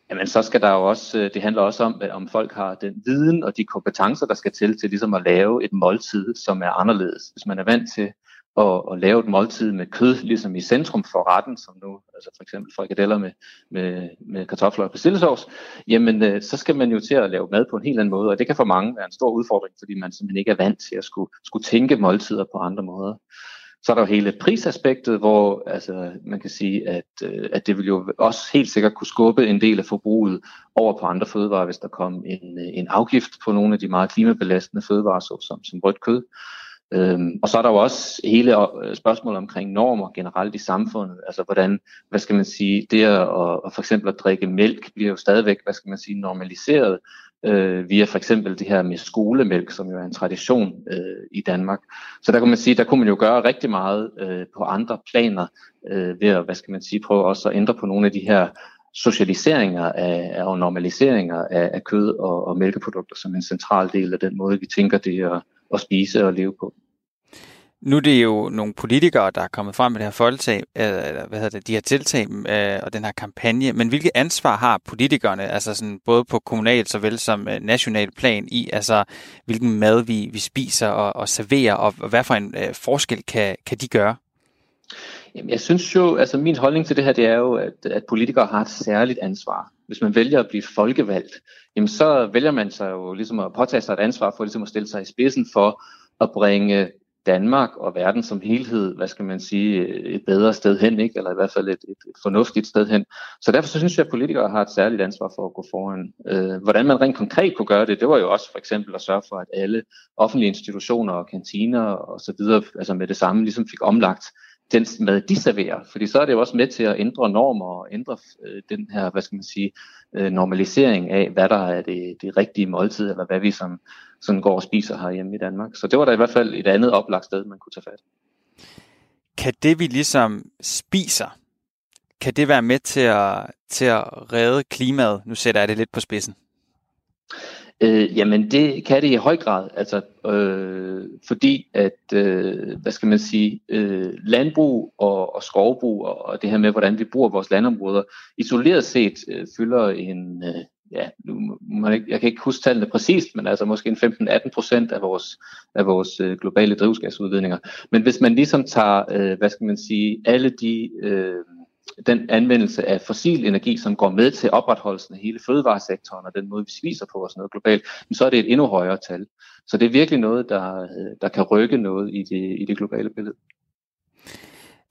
Speaker 4: Jamen så skal der jo også, øh, det handler også om, øh, om folk har den viden og de kompetencer, der skal til, til ligesom at lave et måltid, som er anderledes. Hvis man er vant til at, at lave et måltid med kød, ligesom i centrum for retten, som nu, altså for eksempel frikadeller med, med, med kartofler og persillesovs, jamen øh, så skal man jo til at lave mad på en helt anden måde, og det kan for mange være en stor udfordring, fordi man simpelthen ikke er vant til at skulle, skulle tænke måltider på andre måder. Så er der jo hele prisaspektet, hvor altså, man kan sige, at, øh, at det vil jo også helt sikkert kunne skubbe en del af forbruget over på andre fødevarer, hvis der kom en, øh, en afgift på nogle af de meget klimabelastende fødevarer, som, som rødt kød. Øhm, og så er der jo også hele øh, spørgsmålet omkring normer generelt i samfundet. Altså hvordan, hvad skal man sige, det at, at for eksempel at drikke mælk bliver jo stadigvæk, hvad skal man sige, normaliseret øh, via for eksempel det her med skolemælk, som jo er en tradition øh, i Danmark. Så der kan man sige, der kunne man jo gøre rigtig meget øh, på andre planer øh, ved at, hvad skal man sige, prøve også at ændre på nogle af de her socialiseringer af, af og normaliseringer af, af kød og, og mælkeprodukter som en central del af den måde, vi tænker det at, at spise og leve på.
Speaker 2: Nu er det jo nogle politikere, der er kommet frem med det her folketag, øh, eller hvad hedder det, de her tiltag øh, og den her kampagne, men hvilket ansvar har politikerne, altså sådan både på kommunal såvel som øh, national plan i, altså hvilken mad vi, vi spiser og, og serverer, og, og hvad for en øh, forskel kan, kan de gøre?
Speaker 4: Jamen, jeg synes jo, altså min holdning til det her, det er jo, at, at politikere har et særligt ansvar. Hvis man vælger at blive folkevalgt, jamen så vælger man sig jo ligesom at påtage sig et ansvar for ligesom at stille sig i spidsen for at bringe Danmark og verden som helhed, hvad skal man sige, et bedre sted hen, ikke? eller i hvert fald et, et, et fornuftigt sted hen. Så derfor så synes jeg, at politikere har et særligt ansvar for at gå foran. Øh, hvordan man rent konkret kunne gøre det, det var jo også for eksempel at sørge for, at alle offentlige institutioner og kantiner og så videre, altså med det samme, ligesom fik omlagt den mad, de serverer. Fordi så er det jo også med til at ændre normer og ændre øh, den her, hvad skal man sige, øh, normalisering af, hvad der er det, det rigtige måltid, eller hvad vi som, sådan går og spiser her hjemme i Danmark. Så det var da i hvert fald et andet oplagt sted, man kunne tage fat.
Speaker 2: Kan det, vi ligesom spiser, kan det være med til at, til at redde klimaet? Nu sætter jeg det lidt på spidsen.
Speaker 4: Øh, jamen det kan det i høj grad, altså øh, fordi at, øh, hvad skal man sige, øh, landbrug og, og skovbrug og, og det her med, hvordan vi bruger vores landområder, isoleret set øh, fylder en, øh, ja, nu, man ikke, jeg kan ikke huske tallene præcist, men altså måske en 15-18 procent af vores, af vores øh, globale drivhusgasudledninger. Men hvis man ligesom tager, øh, hvad skal man sige, alle de øh, den anvendelse af fossil energi, som går med til opretholdelsen af hele fødevaresektoren og den måde, vi spiser på og sådan noget globalt, så er det et endnu højere tal. Så det er virkelig noget, der, øh, der kan rykke noget i det, i det globale billede.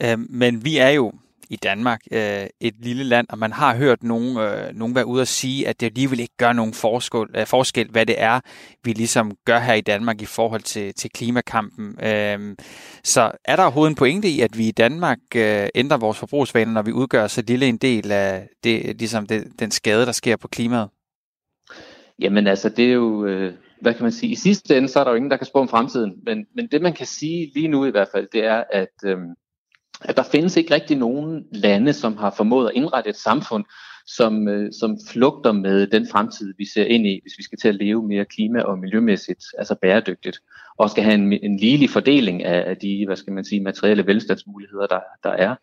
Speaker 2: Øh, men vi er jo i Danmark, øh, et lille land, og man har hørt nogen, øh, nogen være ude og sige, at det alligevel ikke gør nogen forskel, øh, forskel, hvad det er, vi ligesom gør her i Danmark i forhold til, til klimakampen. Øh, så er der overhovedet en pointe i, at vi i Danmark øh, ændrer vores forbrugsvaner, når vi udgør så lille en del af det, ligesom det, den skade, der sker på klimaet?
Speaker 4: Jamen altså, det er jo... Øh hvad kan man sige, i sidste ende, så er der jo ingen, der kan spå om fremtiden, men, men det man kan sige lige nu i hvert fald, det er, at, øhm, at der findes ikke rigtig nogen lande, som har formået at indrette et samfund, som, øh, som flugter med den fremtid, vi ser ind i, hvis vi skal til at leve mere klima- og miljømæssigt, altså bæredygtigt, og skal have en, en ligelig fordeling af, af de, hvad skal man sige, materielle velstandsmuligheder, der, der er.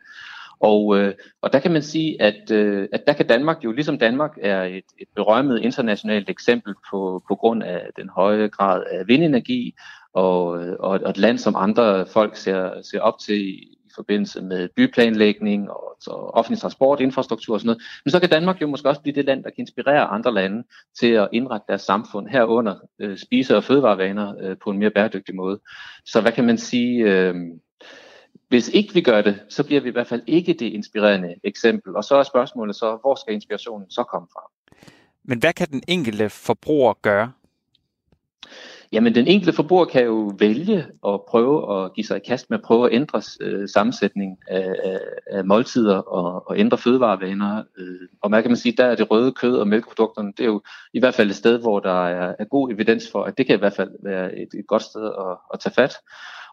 Speaker 4: Og, øh, og der kan man sige, at, øh, at der kan Danmark jo, ligesom Danmark er et, et berømmet internationalt eksempel på, på grund af den høje grad af vindenergi, og, øh, og, og et land, som andre folk ser, ser op til forbindelse med byplanlægning og, så offentlig transport, infrastruktur og sådan noget. Men så kan Danmark jo måske også blive det land, der kan inspirere andre lande til at indrette deres samfund herunder øh, spise- og fødevarevaner øh, på en mere bæredygtig måde. Så hvad kan man sige? Øh, hvis ikke vi gør det, så bliver vi i hvert fald ikke det inspirerende eksempel. Og så er spørgsmålet så, hvor skal inspirationen så komme fra?
Speaker 2: Men hvad kan den enkelte forbruger gøre?
Speaker 4: Jamen den enkelte forbruger kan jo vælge at prøve at give sig i kast med at prøve at ændre øh, sammensætning af, af, af måltider og, og ændre fødevarevaner. Øh, og man kan man sige, der er det røde kød og mælkeprodukterne, det er jo i hvert fald et sted, hvor der er, er god evidens for, at det kan i hvert fald være et, et godt sted at, at tage fat.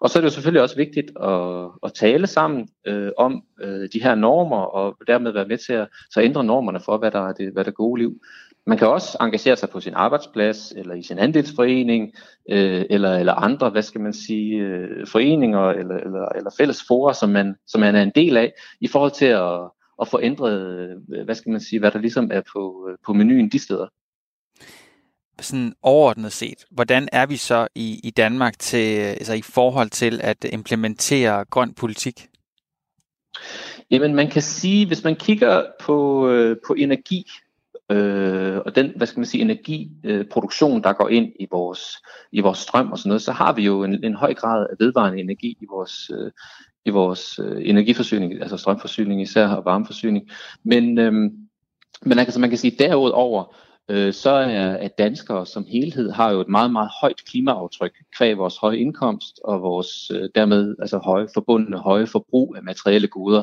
Speaker 4: Og så er det jo selvfølgelig også vigtigt at, at tale sammen øh, om øh, de her normer, og dermed være med til at så ændre normerne for, hvad der er det, hvad der er gode liv. Man kan også engagere sig på sin arbejdsplads, eller i sin andelsforening, øh, eller, eller andre, hvad skal man sige, øh, foreninger eller, eller, eller fælles forer, som man, som man er en del af, i forhold til at, at få ændret, øh, hvad skal man sige, hvad der ligesom er på, øh, på menuen de steder.
Speaker 2: Sådan overordnet set, hvordan er vi så i, i Danmark til, altså i forhold til at implementere grøn politik?
Speaker 4: Jamen man kan sige, hvis man kigger på, øh, på energi, øh, og den, hvad skal man sige, energiproduktion, øh, der går ind i vores, i vores strøm og sådan noget, så har vi jo en, en høj grad af vedvarende energi i vores, øh, i vores øh, energiforsyning, altså strømforsyning især og varmeforsyning. Men, øh, men altså, man kan sige, derudover, øh, så er at danskere som helhed har jo et meget, meget højt klimaaftryk kvæg vores høje indkomst og vores øh, dermed altså høje forbundne høje forbrug af materielle goder.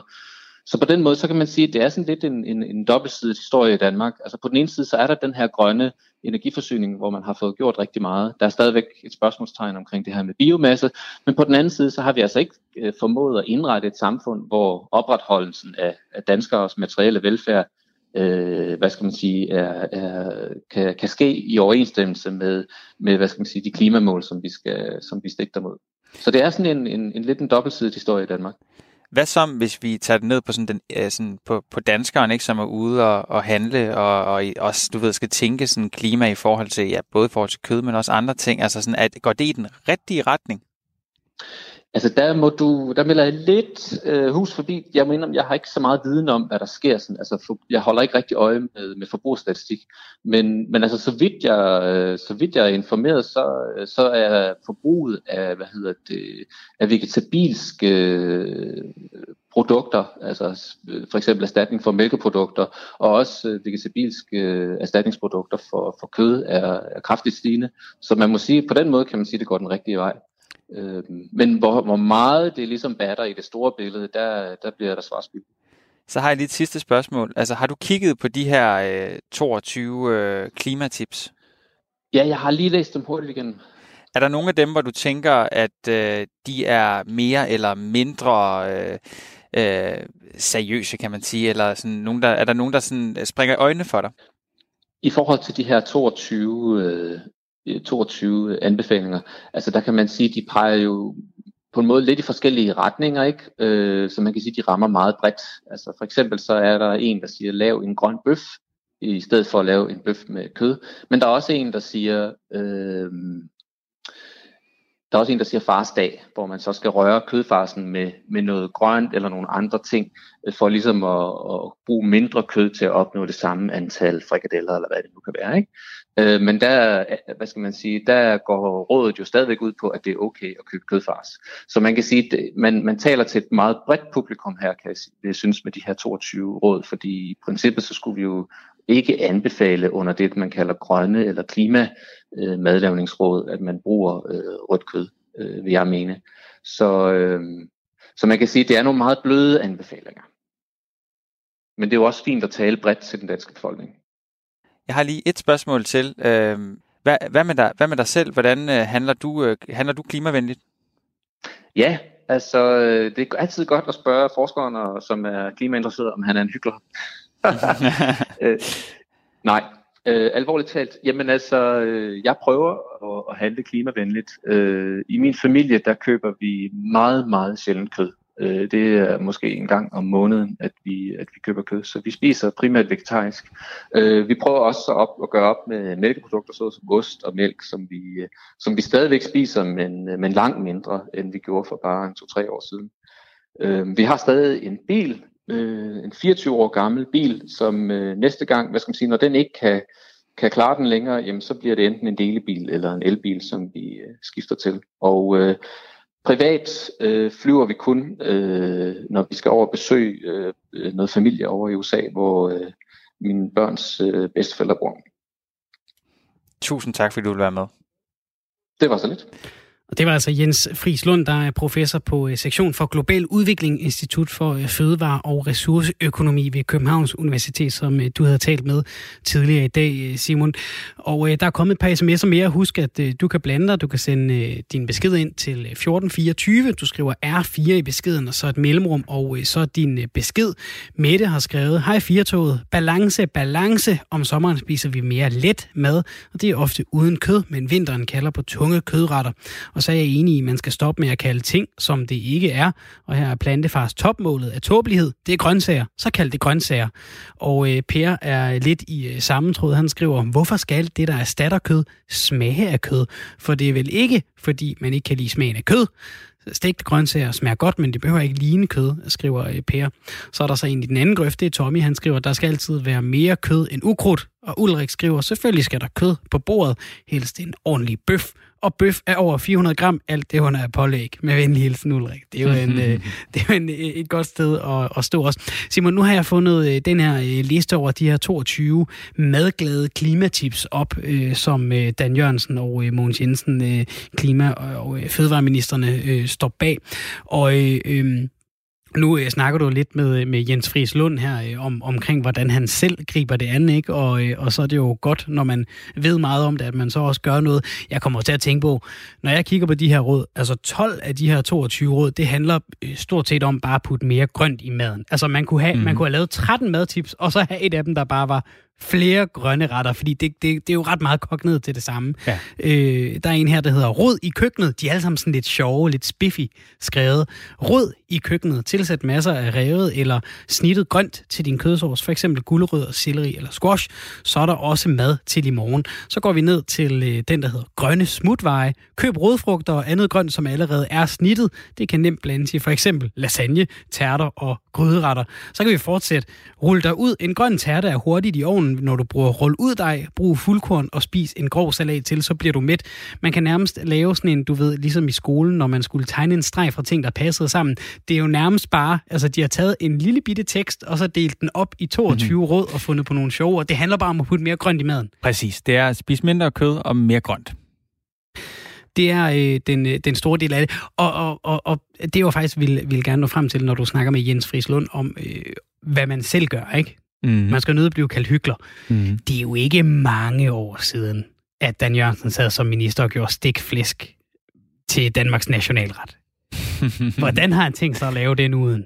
Speaker 4: Så på den måde, så kan man sige, at det er sådan lidt en, en, en dobbeltsidet historie i Danmark. Altså på den ene side, så er der den her grønne energiforsyning, hvor man har fået gjort rigtig meget. Der er stadigvæk et spørgsmålstegn omkring det her med biomasse, men på den anden side, så har vi altså ikke øh, formået at indrette et samfund, hvor opretholdelsen af, af danskers materielle velfærd, øh, hvad skal man sige, er, er, kan, kan ske i overensstemmelse med, med, hvad skal man sige, de klimamål, som vi, skal, som vi stikter mod. Så det er sådan en, en, en lidt en dobbeltsidig historie i Danmark.
Speaker 2: Hvad så, hvis vi tager det ned på, sådan den, øh, sådan på, på danskeren, ikke, som er ude og, og handle, og, og også, du ved, skal tænke sådan klima i forhold til, ja, både i forhold til kød, men også andre ting. Altså sådan, at, går det i den rigtige retning?
Speaker 4: Altså der må du, der melder jeg lidt øh, hus forbi. Jeg mener, jeg har ikke så meget viden om, hvad der sker. Sådan, altså for, jeg holder ikke rigtig øje med, med forbrugsstatistik. Men, men altså så vidt jeg, øh, så vidt jeg er informeret, så, øh, så er forbruget af, hvad hedder det, af vegetabilske øh, produkter, altså øh, for eksempel erstatning for mælkeprodukter, og også øh, vegetabilske erstatningsprodukter for, for kød er, er kraftigt stigende. Så man må sige, på den måde kan man sige, at det går den rigtige vej. Øh, men hvor, hvor meget det ligesom batter i det store billede, der, der bliver der svarspil.
Speaker 2: Så har jeg lige et sidste spørgsmål. Altså, har du kigget på de her øh, 22 øh, klimatips?
Speaker 4: Ja, jeg har lige læst dem hurtigt igen.
Speaker 2: Er der nogle af dem, hvor du tænker, at øh, de er mere eller mindre øh, øh, seriøse, kan man sige? Eller sådan nogen, der, er der nogen, der sådan springer i øjnene for dig?
Speaker 4: I forhold til de her 22, øh, Øh, 22 anbefalinger, altså der kan man sige, de peger jo på en måde lidt i forskellige retninger, ikke? Øh, så man kan sige, de rammer meget bredt. Altså for eksempel så er der en, der siger, lav en grøn bøf, i stedet for at lave en bøf med kød. Men der er også en, der siger, øh, der er også en, der siger farsdag, hvor man så skal røre kødfarsen med, med noget grønt eller nogle andre ting, øh, for ligesom at, at bruge mindre kød til at opnå det samme antal frikadeller, eller hvad det nu kan være. Ikke? Øh, men der, øh, hvad skal man sige, der går rådet jo stadigvæk ud på, at det er okay at købe kødfars. Så man kan sige, at man, man taler til et meget bredt publikum her, kan jeg, jeg synes, med de her 22 råd, fordi i princippet så skulle vi jo ikke anbefale under det, man kalder grønne eller klima øh, at man bruger øh, rødt kød, øh, vil jeg mene. Så, så man kan sige, at det er nogle meget bløde anbefalinger. Men det er jo også fint at tale bredt til den danske befolkning.
Speaker 2: Jeg har lige et spørgsmål til. Hvad, hvad, med dig, hvad med dig selv? Hvordan handler, du, handler du klimavenligt?
Speaker 4: Ja, altså det er altid godt at spørge forskeren, som er klimainteresseret, om han er en hyggelig. øh, nej, øh, alvorligt talt. Jamen altså, øh, jeg prøver at, at handle klimavenligt. Øh, I min familie, der køber vi meget, meget sjældent kød. Øh, det er måske en gang om måneden, at vi, at vi køber kød. Så vi spiser primært vegetarisk. Øh, vi prøver også op at gøre op med mælkeprodukter, såsom ost og mælk, som vi, øh, som vi stadigvæk spiser, men, øh, men langt mindre, end vi gjorde for bare en to-tre år siden. Øh, vi har stadig en bil, øh, en 24 år gammel bil, som øh, næste gang, hvad skal man sige, når den ikke kan, kan klare den længere, jamen så bliver det enten en delebil eller en elbil, som vi øh, skifter til. Og øh, privat øh, flyver vi kun, øh, når vi skal over besøg øh, noget familie over i USA, hvor øh, mine børns øh, bedsteforældre bor.
Speaker 2: Tusind tak, fordi du ville være med.
Speaker 4: Det var så lidt.
Speaker 1: Og det var altså Jens Friis Lund, der er professor på øh, sektion for Global Udvikling, Institut for øh, Fødevare og Ressourceøkonomi ved Københavns Universitet, som øh, du havde talt med tidligere i dag, Simon. Og der er kommet et par sms'er mere. Husk, at du kan blande dig. Du kan sende din besked ind til 1424. Du skriver R4 i beskeden, og så et mellemrum, og så din besked. Mette har skrevet, Hej Firtoget, balance, balance. Om sommeren spiser vi mere let mad, og det er ofte uden kød, men vinteren kalder på tunge kødretter. Og så er jeg enig i, at man skal stoppe med at kalde ting, som det ikke er. Og her er plantefars topmålet af tåbelighed. Det er grøntsager. Så kald det grøntsager. Og øh, Per er lidt i øh, samme tråd. Han skriver, hvorfor skal det, der erstatter kød, smage af kød? For det er vel ikke, fordi man ikke kan lide smagen af kød. Stegte grøntsager smager godt, men det behøver ikke ligne kød, skriver øh, Per. Så er der så en i den anden grøft, det er Tommy. Han skriver, der skal altid være mere kød end ukrudt. Og Ulrik skriver, selvfølgelig skal der kød på bordet, helst en ordentlig bøf og bøf er over 400 gram, alt det under er pålæg. Med venlig hilsen, Ulrik. Det er jo, en, øh, det er jo en, øh, et godt sted at, at stå også. Simon, nu har jeg fundet øh, den her øh, liste over de her 22 madglade klimatips op, øh, som Dan Jørgensen og Mogens Jensen, klima- og fødevareministerne, står bag. Og øh, øhm, nu øh, snakker du lidt med, med Jens Friis Lund her øh, om, omkring, hvordan han selv griber det andet, ikke? Og, øh, og så er det jo godt, når man ved meget om det, at man så også gør noget. Jeg kommer til at tænke på, når jeg kigger på de her råd, altså 12 af de her 22 råd, det handler øh, stort set om bare at putte mere grønt i maden. Altså man kunne have, mm. man kunne have lavet 13 madtips, og så have et af dem, der bare var flere grønne retter, fordi det, det, det er jo ret meget kogt ned til det samme. Ja. Øh, der er en her, der hedder Rod i køkkenet. De er alle sammen sådan lidt sjove, lidt spiffy skrevet. Rod i køkkenet. Tilsæt masser af revet eller snittet grønt til din kødsovs, for eksempel gulerødder, selleri eller squash. Så er der også mad til i morgen. Så går vi ned til øh, den, der hedder grønne smutveje. Køb rodfrugter og andet grønt, som allerede er snittet. Det kan nemt blandes i for eksempel lasagne, tærter og gryderetter. Så kan vi fortsætte. Rul dig ud. En grøn tærte er hurtigt i ovnen når du bruger rull ud dig, brug fuldkorn og spis en grov salat til, så bliver du mæt. Man kan nærmest lave sådan en, du ved, ligesom i skolen, når man skulle tegne en streg fra ting, der passede sammen. Det er jo nærmest bare, altså de har taget en lille bitte tekst, og så delt den op i 22 mm-hmm. råd og fundet på nogle sjove, og det handler bare om at putte mere grønt i maden.
Speaker 2: Præcis. Det er at spise mindre kød og mere grønt.
Speaker 1: Det er øh, den, øh, den store del af det. Og, og, og, og det var faktisk vil, vil gerne nå frem til, når du snakker med Jens Frislund om, øh, hvad man selv gør, ikke? Mm. Man skal nødt blive kaldt hyggelig. Mm. Det er jo ikke mange år siden, at Dan Jørgensen sad som minister og gjorde stikflæsk til Danmarks nationalret. Hvordan har han tænkt sig at lave det uden?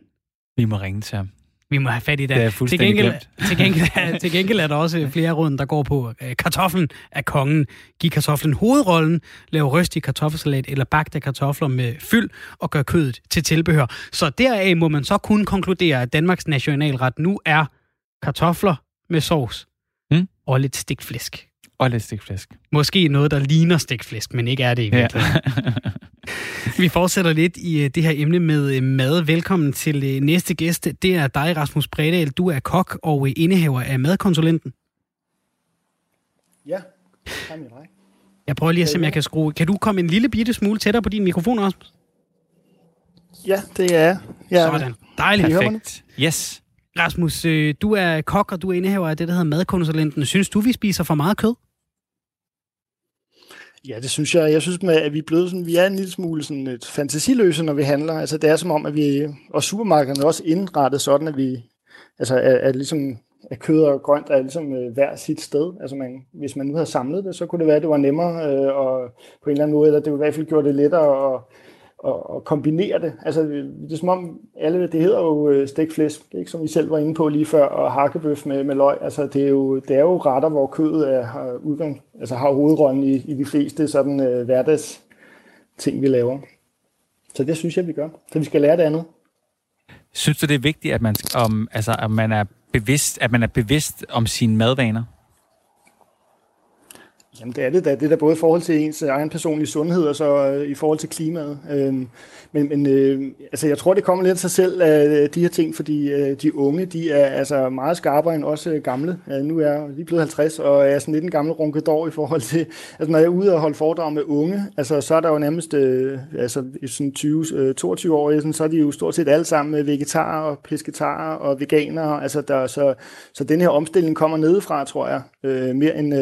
Speaker 2: Vi må ringe til ham.
Speaker 1: Vi må have fat i det.
Speaker 2: Det er
Speaker 1: til gengæld, til, gengæld, er, til gengæld er der også flere råd, der går på øh, kartoflen af kongen. Giv kartoflen hovedrollen, lav røst i kartoffelsalat eller bagte kartofler med fyld og gør kødet til tilbehør. Så deraf må man så kun konkludere, at Danmarks nationalret nu er kartofler med sovs mm. og lidt stikflæsk.
Speaker 2: Og lidt stikflæsk.
Speaker 1: Måske noget, der ligner stikflæsk, men ikke er det i virkeligheden. Ja. Vi fortsætter lidt i øh, det her emne med øh, mad. Velkommen til øh, næste gæst. Det er dig, Rasmus Bredal. Du er kok og indehaver af madkonsulenten.
Speaker 5: Ja, hej med dig.
Speaker 1: Jeg prøver lige at se, om jeg kan skrue. Kan du komme en lille bitte smule tættere på din mikrofon, Rasmus?
Speaker 5: Ja, det er
Speaker 1: jeg. Sådan. Dejligt.
Speaker 2: Perfekt. Yes.
Speaker 1: Rasmus, øh, du er kok, og du er indehaver af det, der hedder madkonsulenten. Synes du, vi spiser for meget kød?
Speaker 5: Ja, det synes jeg. Jeg synes, at vi er blevet sådan, vi er en lille smule sådan et fantasiløse, når vi handler. Altså, det er som om, at vi, og supermarkederne er også indrettet sådan, at vi, altså, at, at ligesom, at kød og grønt er ligesom øh, hver sit sted. Altså, man, hvis man nu havde samlet det, så kunne det være, at det var nemmere øh, og på en eller anden måde, eller det ville i hvert fald gjort det lettere at, og, at kombinere det. Altså, det er som om alle, det hedder jo øh, stikflæsk, ikke? som vi selv var inde på lige før, og hakkebøf med, med løg. Altså, det er, jo, det er jo retter, hvor kødet er, har, udgang, altså, har hovedrollen i, i de fleste sådan øh, hverdags ting, vi laver. Så det synes jeg, vi gør. Så vi skal lære det andet.
Speaker 2: Synes du, det er vigtigt, at man, om, altså, at man er bevidst, at man er bevidst om sine madvaner?
Speaker 5: Jamen det er det da. Det er da både i forhold til ens øh, egen personlige sundhed og så øh, i forhold til klimaet. Øhm, men men øh, altså jeg tror, det kommer lidt af sig selv øh, de her ting, fordi øh, de unge, de er altså meget skarpere end også øh, gamle. Øh, nu er jeg lige blevet 50 og er sådan lidt en gammel runkedår i forhold til, altså når jeg er ude og holde foredrag med unge, altså så er der jo nærmest altså sådan 20, 22 år, så er de jo stort set alle sammen vegetarer og pesketarer og veganere. Altså der, så, så den her omstilling kommer nedefra, tror jeg, mere end,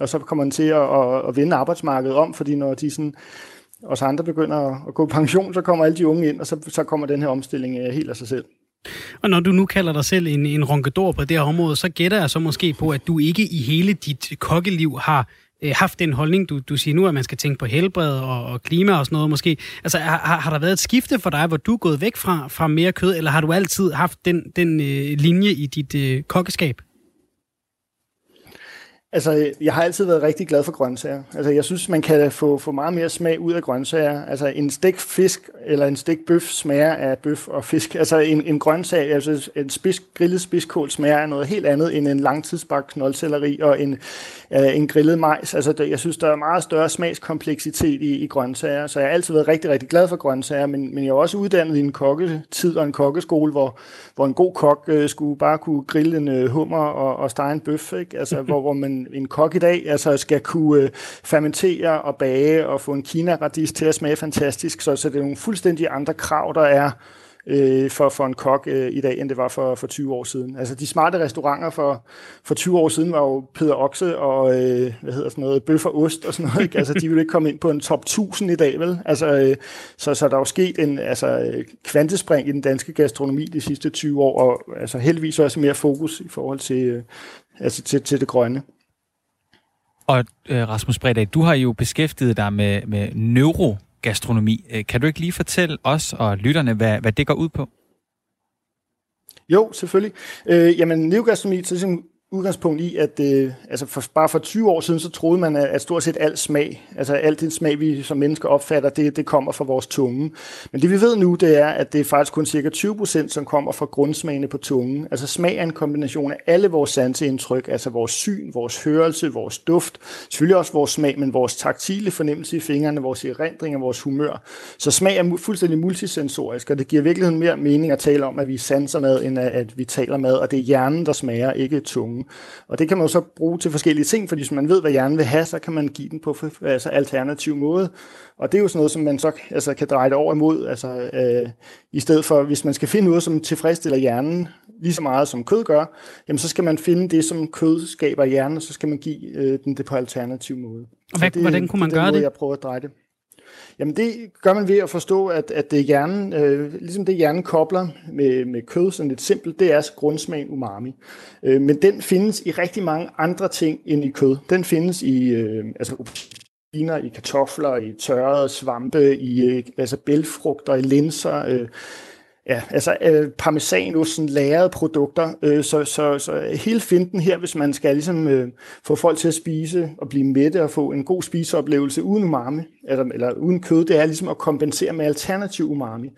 Speaker 5: og så kommer den til at, at, at vende arbejdsmarkedet om, fordi når de sådan, os andre begynder at gå pension, så kommer alle de unge ind, og så, så kommer den her omstilling øh, helt af sig selv.
Speaker 1: Og når du nu kalder dig selv en, en ronkedor på det her område, så gætter jeg så måske på, at du ikke i hele dit kokkeliv har øh, haft den holdning, du, du siger nu, at man skal tænke på helbred og, og klima og sådan noget måske. Altså, har, har der været et skifte for dig, hvor du er gået væk fra, fra mere kød, eller har du altid haft den, den øh, linje i dit øh, kokkeskab?
Speaker 5: Altså, jeg har altid været rigtig glad for grøntsager. Altså, jeg synes, man kan få, få meget mere smag ud af grøntsager. Altså, en stik fisk eller en stik bøf smager af bøf og fisk. Altså, en, en grøntsag, altså en spids, grillet spidskål smager af noget helt andet end en langtidsbagt knoldcelleri og en, øh, en grillet majs. Altså, der, jeg synes, der er meget større smagskompleksitet i, i grøntsager. Så jeg har altid været rigtig, rigtig glad for grøntsager, men, men jeg er også uddannet i en kokketid og en kokkeskole, hvor, hvor en god kok øh, skulle bare kunne grille en øh, hummer og, og stege en bøf. Ikke? Altså, hvor, hvor man en, kok i dag altså skal kunne øh, fermentere og bage og få en kinaradis til at smage fantastisk. Så, så det er nogle fuldstændig andre krav, der er øh, for, for en kok øh, i dag, end det var for, for 20 år siden. Altså de smarte restauranter for, for 20 år siden var jo Peder Okse og øh, hvad hedder sådan noget, bøf og ost og sådan noget. Ikke? Altså de ville ikke komme ind på en top 1000 i dag, vel? Altså, øh, så, så der er jo sket en altså, øh, kvantespring i den danske gastronomi de sidste 20 år, og altså heldigvis også mere fokus i forhold til, øh, altså, til, til det grønne.
Speaker 2: Og øh, Rasmus Bredag, du har jo beskæftiget dig med, med neurogastronomi. Øh, kan du ikke lige fortælle os og lytterne, hvad, hvad det går ud på?
Speaker 5: Jo, selvfølgelig. Øh, jamen, neurogastronomi, så ligesom udgangspunkt i, at øh, altså for, bare for 20 år siden, så troede man, at stort set al smag, altså alt den smag, vi som mennesker opfatter, det, det kommer fra vores tunge. Men det vi ved nu, det er, at det er faktisk kun cirka 20 procent, som kommer fra grundsmagene på tungen. Altså smag er en kombination af alle vores sanseindtryk, altså vores syn, vores hørelse, vores duft, selvfølgelig også vores smag, men vores taktile fornemmelse i fingrene, vores erindring og vores humør. Så smag er fuldstændig multisensorisk, og det giver virkeligheden mere mening at tale om, at vi sanser mad, end at vi taler mad, og det er hjernen, der smager, ikke tungen. Og det kan man jo så bruge til forskellige ting, fordi hvis man ved, hvad hjernen vil have, så kan man give den på altså alternativ måde. Og det er jo sådan noget, som man så altså, kan dreje det over imod, altså, øh, i stedet for, hvis man skal finde noget, som tilfredsstiller hjernen lige så meget som kød gør, jamen så skal man finde det, som kød skaber i hjernen, og så skal man give øh, den det på alternativ måde.
Speaker 1: Og hvad,
Speaker 5: det,
Speaker 1: hvordan kunne man
Speaker 5: det
Speaker 1: gøre
Speaker 5: måde,
Speaker 1: det?
Speaker 5: Jeg prøver at dreje det. Jamen det gør man ved at forstå, at, at det hjernen, øh, ligesom det hjernen kobler med, med kød, sådan lidt simpelt, det er grundsmagen umami. Øh, men den findes i rigtig mange andre ting end i kød. Den findes i øh, altså i kartofler, i tørrede svampe, i øh, altså bælfrugter, i linser, øh, Ja, altså øh, parmesanost, sådan lærede produkter, øh, så, så, så hele finden her, hvis man skal ligesom øh, få folk til at spise og blive mætte og få en god spiseoplevelse uden umami, eller, eller uden kød, det er ligesom at kompensere med alternativ umami.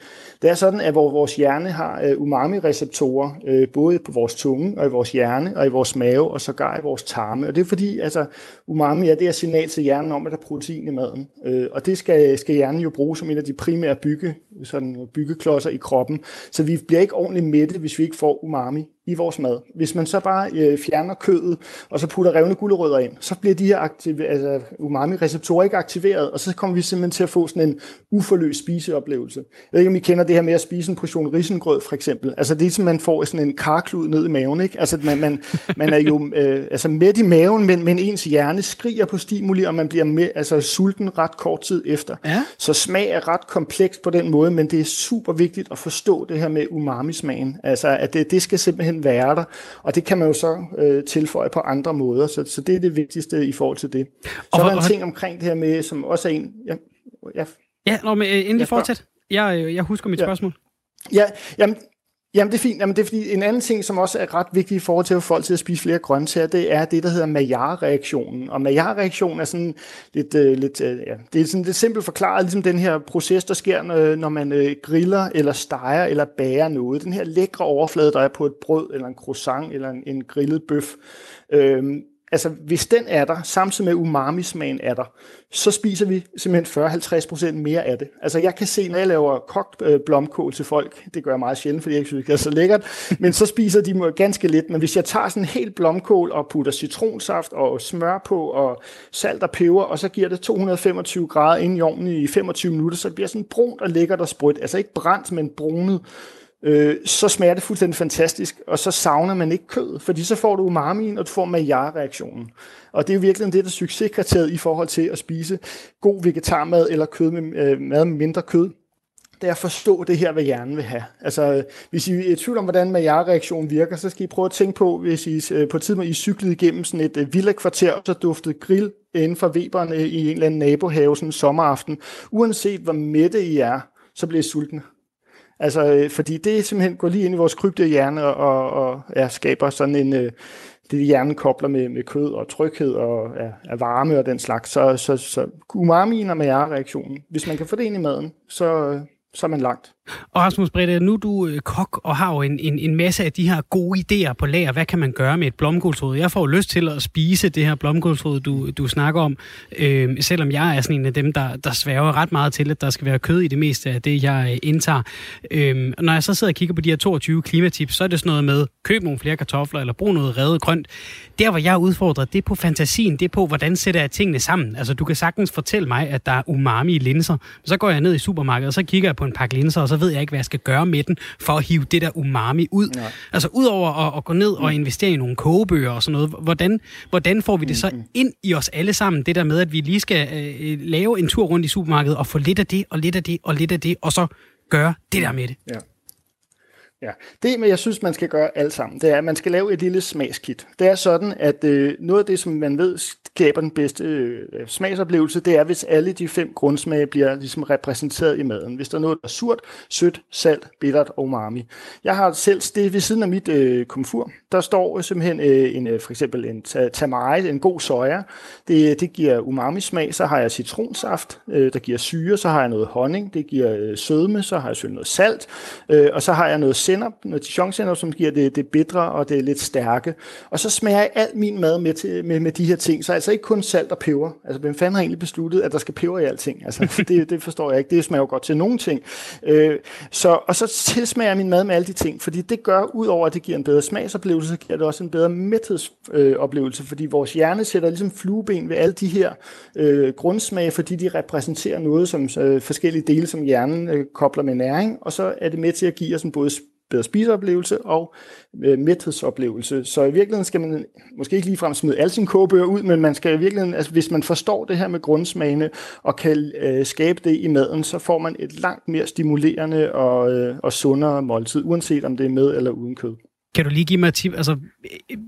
Speaker 5: Det er sådan, at hvor vores hjerne har øh, umami-receptorer, øh, både på vores tunge og i vores hjerne og i vores mave og sågar i vores tarme. Og det er fordi, altså umami er det her signal til hjernen om, at der er protein i maden. Øh, og det skal, skal hjernen jo bruge som en af de primære bygge, sådan byggeklodser i kroppen. Så vi bliver ikke ordentligt mætte, hvis vi ikke får umami i vores mad. Hvis man så bare øh, fjerner kødet, og så putter revne gulerødder ind, så bliver de her aktiv- altså, umami-receptorer ikke aktiveret, og så kommer vi simpelthen til at få sådan en uforløst spiseoplevelse. Jeg ved ikke, om I kender det her med at spise en portion risengrød, for eksempel. Altså det er som man får sådan en karklud ned i maven, ikke? Altså man, man, man er jo øh, altså midt i maven, men, men ens hjerne skriger på stimuli, og man bliver med, altså sulten ret kort tid efter. Ja. Så smag er ret kompleks på den måde, men det er super vigtigt at forstå det her med umami-smagen. Altså at det, det skal simpelthen være der, og det kan man jo så øh, tilføje på andre måder, så, så det er det vigtigste i forhold til det. Så og, er der en ting omkring det her med, som også er en... Ja,
Speaker 1: ja, ja nå, men øh, endelig fortsæt. Jeg, øh, jeg husker mit ja. spørgsmål.
Speaker 5: Ja, jamen, Jamen det er fint. Jamen, det er fordi en anden ting, som også er ret vigtig i forhold til at få folk til at spise flere grøntsager, det er det, der hedder Maillard-reaktionen. Og Maillard-reaktionen er sådan lidt, øh, lidt øh, ja, det er sådan lidt simpelt forklaret, ligesom den her proces, der sker, når man øh, griller eller steger eller bager noget. Den her lækre overflade, der er på et brød eller en croissant eller en, en grillet bøf. Øh, altså hvis den er der, samtidig med umami-smagen er der, så spiser vi simpelthen 40-50% mere af det. Altså jeg kan se, når jeg laver kogt øh, blomkål til folk, det gør jeg meget sjældent, fordi jeg ikke synes, det er så lækkert, men så spiser de ganske lidt. Men hvis jeg tager sådan en helt blomkål og putter citronsaft og smør på og salt og peber, og så giver det 225 grader ind i ovnen i 25 minutter, så det bliver sådan brunt og lækkert og sprødt. Altså ikke brændt, men brunet øh, så smager det fuldstændig fantastisk, og så savner man ikke kød, fordi så får du umamien, og du får Maillard-reaktionen. Og det er jo virkelig det, der er succeskriteriet i forhold til at spise god vegetarmad eller kød med, øh, mad med mindre kød. Det er at forstå det her, hvad hjernen vil have. Altså, hvis I er i tvivl om, hvordan Maillard-reaktionen virker, så skal I prøve at tænke på, hvis I øh, på et tidspunkt I cyklede igennem sådan et øh, villa-kvarter, og så duftede grill inden for Weberne i en eller anden nabohave sådan en sommeraften. Uanset hvor mætte I er, så bliver I sultne. Altså, øh, fordi det simpelthen går lige ind i vores krybte hjerne og, og ja, skaber sådan en, øh, det hjernen kobler med, med kød og tryghed og ja, varme og den slags. Så, så, så umamien og reaktionen hvis man kan få det ind i maden, så, så er man langt.
Speaker 1: Og Rasmus Brede, nu er du øh, kok og har jo en, en, en masse af de her gode idéer på lager. Hvad kan man gøre med et blomkålshoved? Jeg får lyst til at spise det her blomkålshoved, du, du snakker om. Øh, selvom jeg er sådan en af dem, der, der sværger ret meget til, at der skal være kød i det meste af det, jeg øh, indtager. Øh, når jeg så sidder og kigger på de her 22 klimatips, så er det sådan noget med, køb nogle flere kartofler, eller brug noget revet grønt. Der, hvor jeg er udfordret, det er på fantasien, det er på, hvordan sætter jeg tingene sammen. Altså, du kan sagtens fortælle mig, at der er umami i linser. Så går jeg ned i supermarkedet, og så kigger jeg på en pakke linser, og så ved jeg ikke, hvad jeg skal gøre med den, for at hive det der umami ud. Ja. Altså udover at, at gå ned og investere i nogle kogebøger og sådan noget, hvordan, hvordan får vi det så ind i os alle sammen, det der med, at vi lige skal øh, lave en tur rundt i supermarkedet og få lidt af det, og lidt af det, og lidt af det, og så gøre det der med det.
Speaker 5: Ja. Ja, det, men jeg synes, man skal gøre alt sammen, det er, at man skal lave et lille smagskit. Det er sådan, at øh, noget af det, som man ved skaber den bedste øh, smagsoplevelse, det er, hvis alle de fem grundsmage bliver ligesom repræsenteret i maden. Hvis der er noget, der er surt, sødt, salt, bittert og umami. Jeg har selv det ved siden af mit øh, komfur. Der står simpelthen øh, en, øh, for eksempel en tamari, en god soja. Det, det giver umami-smag. Så har jeg citronsaft, øh, der giver syre. Så har jeg noget honning, det giver øh, sødme. Så har jeg selvfølgelig noget salt. Øh, og så har jeg noget sennep, noget dijon som giver det, det bitre og det lidt stærke. Og så smager jeg alt min mad med, til, med, med de her ting. Så altså ikke kun salt og peber. Altså, hvem fanden har egentlig besluttet, at der skal peber i alting? Altså, det, det forstår jeg ikke. Det smager jo godt til nogle ting. Øh, så, og så tilsmager jeg min mad med alle de ting, fordi det gør, udover at det giver en bedre smagsoplevelse, så giver det også en bedre mæthedsoplevelse, fordi vores hjerne sætter ligesom flueben ved alle de her øh, grundsmage, fordi de repræsenterer noget som øh, forskellige dele, som hjernen øh, kobler med næring, og så er det med til at give os en både bedre spiseoplevelse og øh, mæthedsoplevelse. Så i virkeligheden skal man måske ikke ligefrem smide alle sine kogebøger ud, men man skal i virkeligheden, altså hvis man forstår det her med grundsmagene og kan øh, skabe det i maden, så får man et langt mere stimulerende og, øh, og sundere måltid, uanset om det er med eller uden kød.
Speaker 1: Kan du lige give mig et tip? Altså,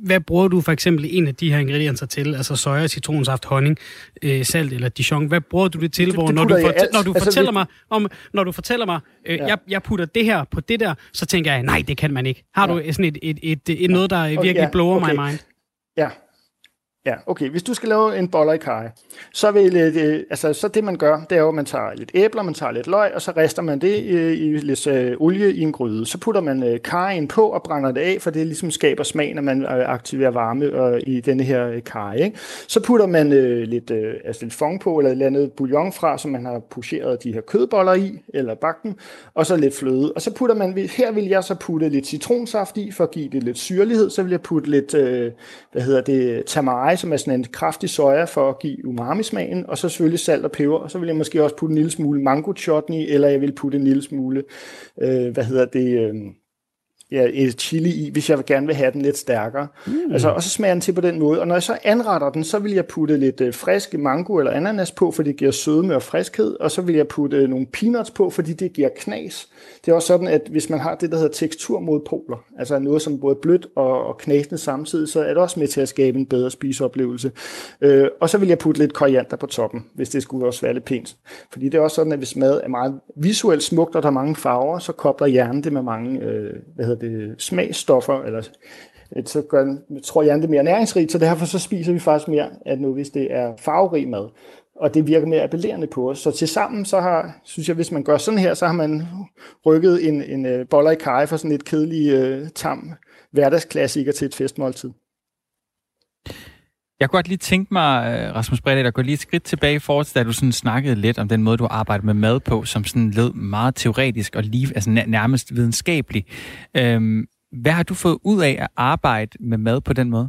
Speaker 1: hvad bruger du for eksempel en af de her ingredienser til? Altså soja, citronsaft, honning, øh, salt eller dijon. Hvad bruger du det til? Det, hvor, det når, du fortæ- når du altså, fortæller mig, om, når du fortæller mig, øh, ja. jeg, jeg putter det her på det der, så tænker jeg, nej, det kan man ikke. Har ja. du sådan et, et, et, et, et noget, der virkelig ja, blower okay. my mind?
Speaker 5: Ja, Ja, okay. Hvis du skal lave en boller i kaj, så vil øh, det, øh, altså, så det man gør, det er jo, at man tager lidt æbler, man tager lidt løg, og så rester man det i, i lidt øh, olie i en gryde. Så putter man øh, kajen på og brænder det af, for det ligesom skaber smag, når man øh, aktiverer varme øh, i denne her øh, kaj. Ikke? Så putter man øh, lidt, øh, altså lidt fong på, eller et eller andet bouillon fra, som man har pocheret de her kødboller i, eller bakken, og så lidt fløde. Og så putter man, her vil jeg så putte lidt citronsaft i, for at give det lidt syrlighed. Så vil jeg putte lidt, øh, hvad hedder det, tamari rye, som er sådan en kraftig soja for at give umami-smagen, og så selvfølgelig salt og peber, og så vil jeg måske også putte en lille smule mango chutney, eller jeg vil putte en lille smule, øh, hvad hedder det, øh, ja, et chili i, hvis jeg gerne vil have den lidt stærkere. Mm. Altså, og så smager den til på den måde. Og når jeg så anretter den, så vil jeg putte lidt øh, friske mango eller ananas på, for det giver sødme og friskhed. Og så vil jeg putte øh, nogle peanuts på, fordi det giver knas. Det er også sådan, at hvis man har det, der hedder tekstur mod poler, altså noget som både blødt og, og knasende samtidig, så er det også med til at skabe en bedre spiseoplevelse. Øh, og så vil jeg putte lidt koriander på toppen, hvis det skulle også være lidt pænt. Fordi det er også sådan, at hvis mad er meget visuelt smukt, og der er mange farver, så kobler hjernen det med mange øh, hvad hedder det, smagsstoffer, eller øh, så gør den, tror jeg, det mere næringsrigt, så derfor så spiser vi faktisk mere af nu, hvis det er farverig mad. Og det virker mere appellerende på os. Så til sammen, så har, synes jeg, hvis man gør sådan her, så har man rykket en, en øh, boller i kaj for sådan et kedeligt øh, tam hverdagsklassiker til et festmåltid.
Speaker 2: Jeg kunne godt lige tænke mig, øh, Rasmus Bredt, at gå lige et skridt tilbage i forhold til, da du sådan snakkede lidt om den måde, du arbejder med mad på, som sådan lød meget teoretisk og lige, altså nærmest videnskabelig. Øhm, hvad har du fået ud af at arbejde med mad på den måde?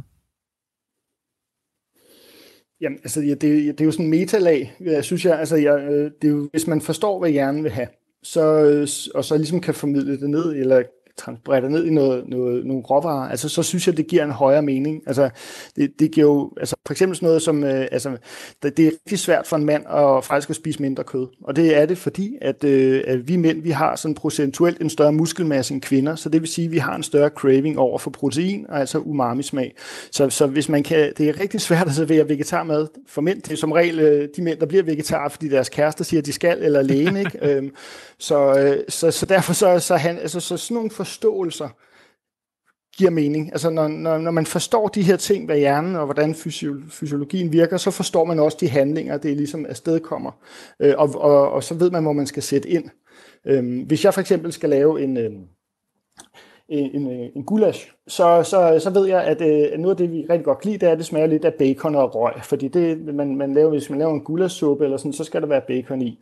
Speaker 5: Jamen, altså, ja, det, det er jo sådan en metalag, jeg synes jeg. Altså, jeg, øh, det er jo, hvis man forstår, hvad hjernen vil have, så, øh, og så ligesom kan formidle det ned, eller transportere ned i noget, noget, nogle råvarer, altså så synes jeg, det giver en højere mening. Altså det, det giver jo, altså for eksempel sådan noget som, øh, altså det, det er rigtig svært for en mand at faktisk at spise mindre kød. Og det er det, fordi at, øh, at vi mænd, vi har sådan procentuelt en større muskelmasse end kvinder, så det vil sige, at vi har en større craving over for protein, og altså umami-smag. Så, så hvis man kan, det er rigtig svært at servere vegetarmad for mænd. Det er som regel øh, de mænd, der bliver vegetar, fordi deres kærester siger, at de skal, eller lægen, ikke? øhm, så, øh, så, så derfor så, så, han, altså, så sådan nogle forståelser giver mening. Altså når, når, når man forstår de her ting, ved hjernen og hvordan fysiologien virker, så forstår man også de handlinger, det ligesom afstedkommer. Øh, og, og, og så ved man, hvor man skal sætte ind. Øh, hvis jeg for eksempel skal lave en, øh, en, en, øh, en gulasch, så, så, så ved jeg, at øh, noget af det, vi rigtig godt kan lide, det er, at det smager lidt af bacon og røg. Fordi det, man, man laver, hvis man laver en gulaschsuppe eller sådan, så skal der være bacon i.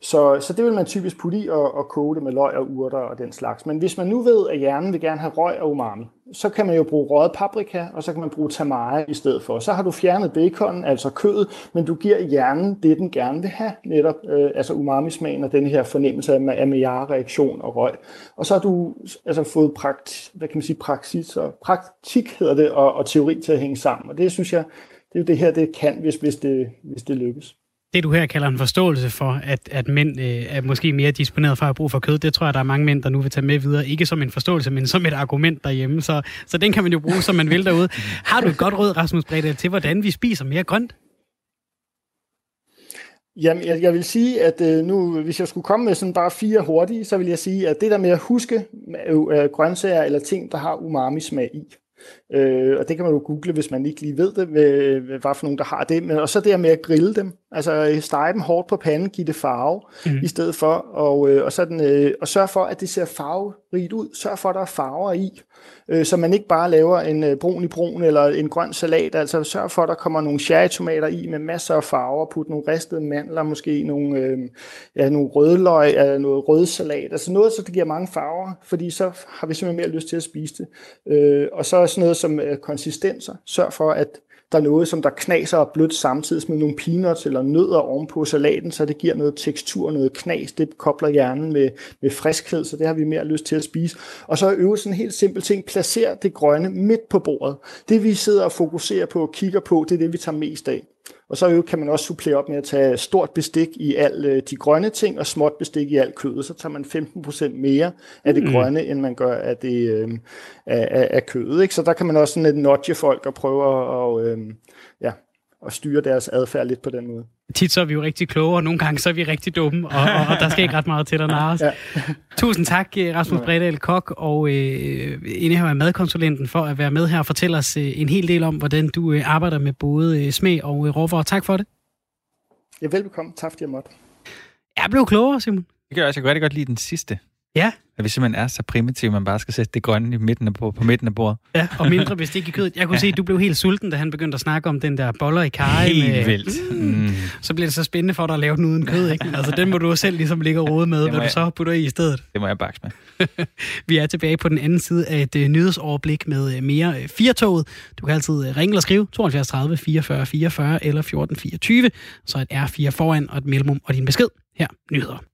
Speaker 5: Så, så det vil man typisk putte i og, og koge det med løg og urter og den slags. Men hvis man nu ved, at hjernen vil gerne have røg og umami, så kan man jo bruge røget paprika, og så kan man bruge tamari i stedet for. Så har du fjernet bacon, altså kødet, men du giver hjernen det, den gerne vil have, netop øh, altså umami-smagen og den her fornemmelse af amyar-reaktion og røg. Og så har du altså fået prakt, hvad kan man sige, praksis og praktik hedder det, og, og teori til at hænge sammen. Og det synes jeg, det er jo det her, det kan, hvis, hvis, det, hvis det lykkes
Speaker 1: det, du her kalder en forståelse for, at, at mænd øh, er måske mere disponeret for at bruge for kød, det tror jeg, der er mange mænd, der nu vil tage med videre. Ikke som en forståelse, men som et argument derhjemme. Så, så den kan man jo bruge, som man vil derude. Har du et godt råd, Rasmus Brede, til hvordan vi spiser mere grønt?
Speaker 5: Jamen, jeg, jeg vil sige, at øh, nu, hvis jeg skulle komme med sådan bare fire hurtige, så vil jeg sige, at det der med at huske øh, grøntsager eller ting, der har umami-smag i, Øh, og det kan man jo google, hvis man ikke lige ved det, hvad, hvad for nogen, der har det. Men og så det med at grille dem. Altså stege dem hårdt på panden, give det farve mm. i stedet for. Og, øh, og, sådan, øh, og sørg for, at det ser farverigt ud. Sørg for, at der er farver i. Øh, så man ikke bare laver en øh, brun i brun eller en grøn salat. Altså sørg for, at der kommer nogle cherrytomater i med masser af farver. Put nogle ristede mandler, måske nogle, øh, ja, nogle rødløg, eller noget rødsalat. Altså noget, så det giver mange farver, fordi så har vi simpelthen mere lyst til at spise det. Øh, og så sådan noget som øh, konsistenser. Sørg for, at der er noget, som der knaser og blødt samtidig med nogle peanuts eller nødder ovenpå salaten, så det giver noget tekstur, noget knas. Det kobler hjernen med, med friskhed, så det har vi mere lyst til at spise. Og så øve sådan en helt simpel ting. Placer det grønne midt på bordet. Det vi sidder og fokuserer på og kigger på, det er det, vi tager mest af. Og så kan man også supplere op med at tage stort bestik i alle øh, de grønne ting, og småt bestik i alt kødet. Så tager man 15% mere af det mm. grønne, end man gør af, det, øh, af, af kødet. Ikke? Så der kan man også sådan et notche folk og prøve at, øh, ja, at styre deres adfærd lidt på den måde
Speaker 1: tit så er vi jo rigtig kloge, og nogle gange så er vi rigtig dumme, og, og, og der skal ikke ret meget til at narre os. Ja. Tusind tak, øh, Rasmus Bredal Kok og øh, indehaver madkonsulenten, for at være med her og fortælle os øh, en hel del om, hvordan du øh, arbejder med både øh, smag og øh, råvarer. Tak for det.
Speaker 5: Ja, velbekomme. Tak fordi jeg måtte.
Speaker 1: Jeg blev klogere, Simon.
Speaker 2: Det gør jeg også. Jeg kan rigtig godt lide den sidste.
Speaker 1: Ja.
Speaker 2: At vi simpelthen er så primitive, at man bare skal sætte det grønne i midten af, på, på midten af bordet.
Speaker 1: Ja, og mindre hvis det ikke i kødet. Jeg kunne ja. se, at du blev helt sulten, da han begyndte at snakke om den der boller i kaj.
Speaker 2: Helt med, vildt. Mm.
Speaker 1: Så bliver det så spændende for dig at lave den uden kød, ikke? Altså, den må du selv ligesom ligge og rode med, hvad du så putter i i stedet.
Speaker 2: Det må jeg bakse med.
Speaker 1: vi er tilbage på den anden side af et uh, nyhedsoverblik med uh, mere uh, firetoget. Du kan altid uh, ringe eller skrive 72 30 44 44 eller 14 24. Så et R4 foran og et mellemrum og din besked. Her, nyheder.